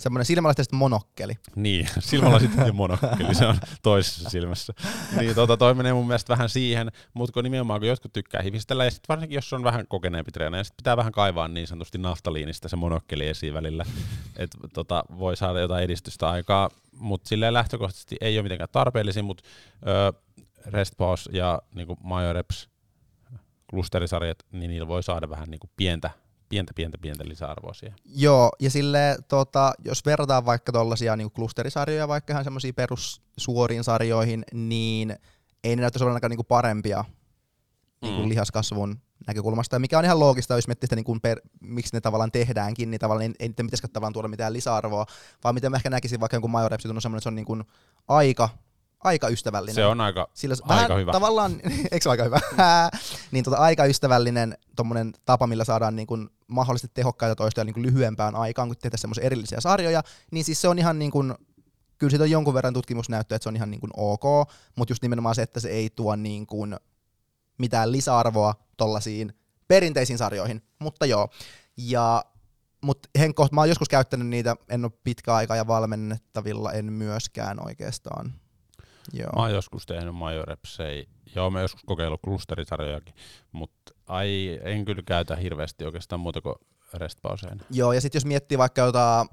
Semmoinen silmälaisten monokkeli. Niin, silmälasit ja monokkeli, se on toisessa silmässä. Niin tota, toi menee mun mielestä vähän siihen, mutta kun nimenomaan kun jotkut tykkää hivistellä, ja sit varsinkin jos on vähän kokeneempi treenaaja, sit pitää vähän kaivaa niin sanotusti naftaliinista se monokkeli esiin välillä, että tota, voi saada jotain edistystä aikaa, mutta silleen lähtökohtaisesti ei ole mitenkään tarpeellisia, mutta rest pause ja niinku majoreps klusterisarjat, niin niillä voi saada vähän niinku pientä, pientä, pientä, pientä lisäarvoa siihen. Joo, ja sille, tota, jos verrataan vaikka tuollaisia niin klusterisarjoja, vaikka ihan semmoisiin perussuoriin sarjoihin, niin ei ne näyttäisi olevan niin parempia niin kuin Mm. lihaskasvun näkökulmasta, mikä on ihan loogista, jos miettii sitä, niin kuin per, miksi ne tavallaan tehdäänkin, niin tavallaan ei, ei niiden pitäisikään tavallaan tuoda mitään lisäarvoa, vaan miten mä ehkä näkisin vaikka jonkun majorepsi, kun on semmoinen, että se on niin kuin aika aika ystävällinen. Se on aika, Sillä aika vähän hyvä. Tavallaan, eikö aika hyvä? niin tota, aika ystävällinen tommonen tapa, millä saadaan niin kuin mahdollisesti tehokkaita toistoja niin kuin lyhyempään aikaan, kun tehdään semmoisia erillisiä sarjoja, niin siis se on ihan niin kuin, kyllä siitä on jonkun verran tutkimusnäyttöä, että se on ihan niin kuin ok, mutta just nimenomaan se, että se ei tuo niin kuin mitään lisäarvoa tollasiin perinteisiin sarjoihin, mutta joo. Ja mutta Henkko, mä oon joskus käyttänyt niitä, en ole pitkä aika ja valmennettavilla en myöskään oikeastaan. Joo. Mä oon joskus tehnyt majorepsei. Joo, mä joskus kokeillut klusterisarjojakin, mutta ai, en kyllä käytä hirveästi oikeastaan muuta kuin restpauseina. Joo, ja sitten jos miettii vaikka jotain,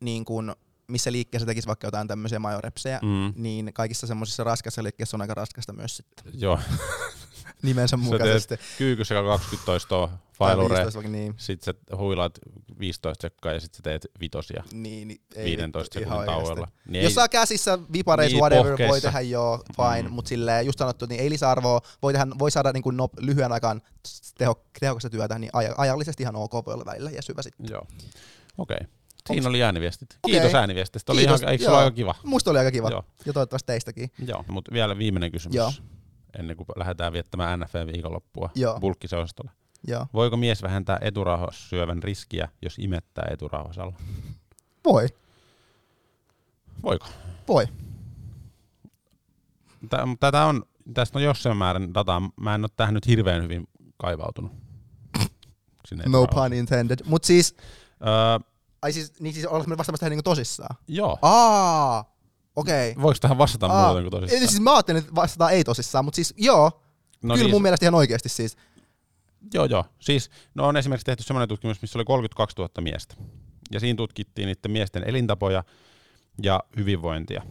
niin kun, missä liikkeessä tekisi vaikka jotain tämmöisiä majorepsejä, mm. Niin kaikissa semmoisissa raskassa liikkeissä on aika raskasta myös sitten joo, nimensä Sä mukaisesti. kyykyssä 20 toistoa, failure, 15 vaikka niin. sit sä huilaat 15 sekkaa ja sit sä teet vitosia Niin, niin ei 15 vittu, ihan sekunnin tauolla. Niin Jos ei- saa käsissä vipareissa, Niin, whatever, voi pohkeissa. tehdä joo, fine, mm. Mutta silleen just sanottu, niin ei lisäarvoa, voi, tehdä, voi saada niin kuin nop, lyhyen aikaan teho, tehokasta työtä, niin aj- ajallisesti ihan ok voi olla välillä ja syvä sitten. Joo. Okei. Okay. Siinä oli ääniviestit. Kiitos ääniviestistä. Oli Kiitos, ihan, eikö se ole aika kiva? Musta oli aika kiva, Joo. ja toivottavasti teistäkin. Joo. Mutta vielä viimeinen kysymys. Joo. Ennen kuin lähdetään viettämään NFL-viikonloppua. Joo. Voiko mies vähentää eturauhassyövän riskiä, jos imettää eturauhasalla? Voi, Voiko? voi. Tä- Tätä on, tästä on jossain määrin dataa. Mä en ole tähän nyt hirveän hyvin kaivautunut. Sinne No pun intended. Mut siis, Öö, ai siis, niin siis ollaanko me vastaamassa tähän niinku tosissaan? joo. Aa, okei. Okay. Voiko tähän vastata muuten kuin tosissaan? Eli siis mä ajattelin, että vastataan ei tosissaan, mutta siis joo, no kyllä niin, mun mielestä ihan oikeasti siis. Joo, joo. Siis no on esimerkiksi tehty semmoinen tutkimus, missä oli 32 000 miestä. Ja siinä tutkittiin niiden miesten elintapoja ja hyvinvointia.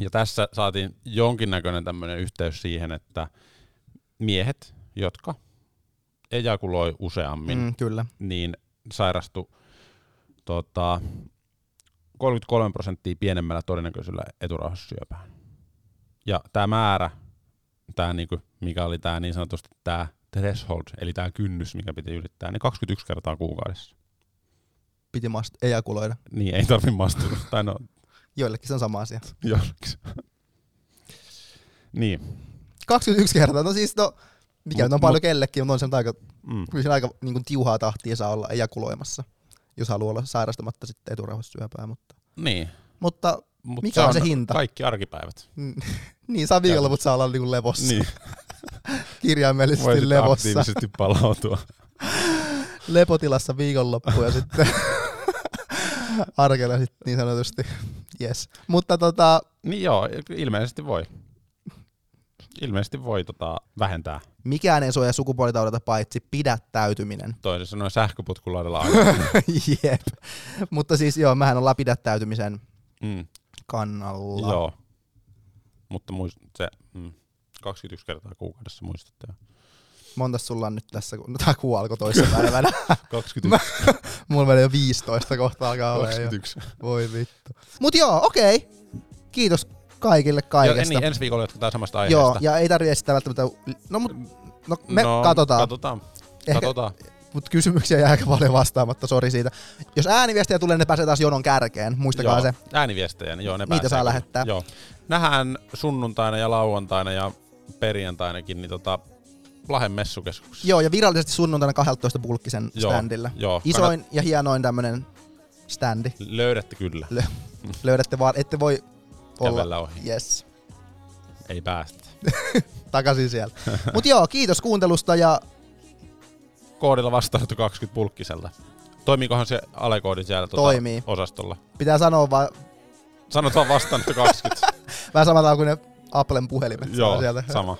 Ja tässä saatiin jonkinnäköinen tämmöinen yhteys siihen, että miehet, jotka ejakuloi useammin, Mm, kyllä. niin sairastu tota, 33 prosenttia pienemmällä todennäköisyydellä eturauhassyöpään. Ja tämä määrä, tää niinku, mikä oli tämä niin sanotusti tämä threshold, eli tämä kynnys, mikä piti ylittää, niin 21 kertaa kuukaudessa. Piti mast- ejakuloida. Niin ei tarvi mastua. tai no, Joillekin se on sama asia. jollekin. niin. 21 kertaa, no siis no, mikä Mut- on paljon mut- kellekin, mutta on se nyt aika, Mm. kyllä aika niin kuin tiuhaa tahtia saa olla ejakuloimassa, jos haluaa olla sairastamatta sitten eturauhassyöpää. Mutta, Niin. mutta Mut Mikä on se hinta? Kaikki arkipäivät. mm, niin saa viikonloput saa olla niin kuin levossa, Niin. kirjaimellisesti Voi sitten levossa, aktiivisesti palautua. lepotilassa viikonloppu ja sitten arkella sitten niin sanotusti, yes. Mutta tota, Niin joo, ilmeisesti voi. Ilmeisesti voi tota, vähentää. mikään ei suojaa sukupuolitaudilta paitsi pidättäytyminen. Toisin sanoen sähköpotkulaudella. Jep. Mutta siis joo, mähän ollaan pidättäytymisen mm, kannalla. joo. Mutta muist, se, mm, 21 kertaa kuukaudessa muistatte. jo. Monta sulla on nyt tässä, kun tämä kuu alkoi toisessa päivänä. 21. Mulla menee jo 15 kohta alkaa olla jo. 21. Voi vittu. Mut joo, okei. Kiitos kaikille Ja, kaikesta. niin, ensi viikolla jatketaan samasta aiheesta. joo, ja ei tarvitse esittää välttämättä... No mut, no me no, katsotaan. Katsotaan. Ehkä- katsotaan. Mut kysymyksiä jää aika paljon vastaamatta, sori siitä. Jos ääniviestejä tulee, ne pääsee taas jonon kärkeen, muistakaa joo, se. Ääniviestejä, niin joo, ne Niitä pääsee saa lähettää. Joo. Nähdään sunnuntaina ja lauantaina ja perjantainakin niin tota, Lahen messukeskuksessa. Joo, ja virallisesti sunnuntaina 12 bulkkisen Joo, standilla. joo. Isoin ja hienoin tämmönen standi. Löydätte kyllä. Löydätte vaan, ette voi. Kävellä ohi. Yes. Ei päästä. Takaisin siellä. Mut joo, kiitos kuuntelusta ja Koodilla vastaanotto 20 pulkkisella. Toimiikohan se alekoodi siellä tuota Toimii. osastolla? pitää sanoa vaan Sanot vaan vastaanotto 20. vähän samalla kuin ne Applen puhelimet. Joo, sieltä. sama.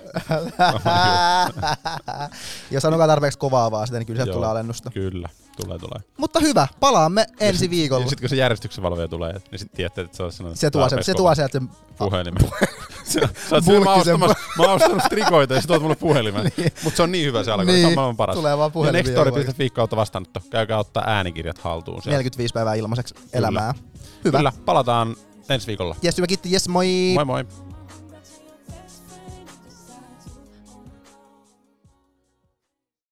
ja sanokaa tarpeeksi kovaa vaan, sitten niin kyllä sieltä tulee alennusta. Kyllä, tulee tulee. Mutta hyvä, palaamme ensi viikolla. Ja sitten kun se järjestyksen valvoja tulee, niin sitten tiedätte, että se on sanonut Se tuo, se, se tuo sieltä sen puhelimen. Sä oot siellä, oon ostanut trikoita ja sä tuot mulle puhelimen. Niin. Mutta se on niin hyvä se alkoi, se on maailman paras. tulee vaan Ja puhelimia. nextori.fi kautta vastaanotto. Käykää ottaa äänikirjat haltuun sieltä. 45 päivää ilmaiseksi elämää. Hyvä. Kyllä, palataan ensi viikolla. Jes, hyvä kiitti. Jes, moi. Moi moi.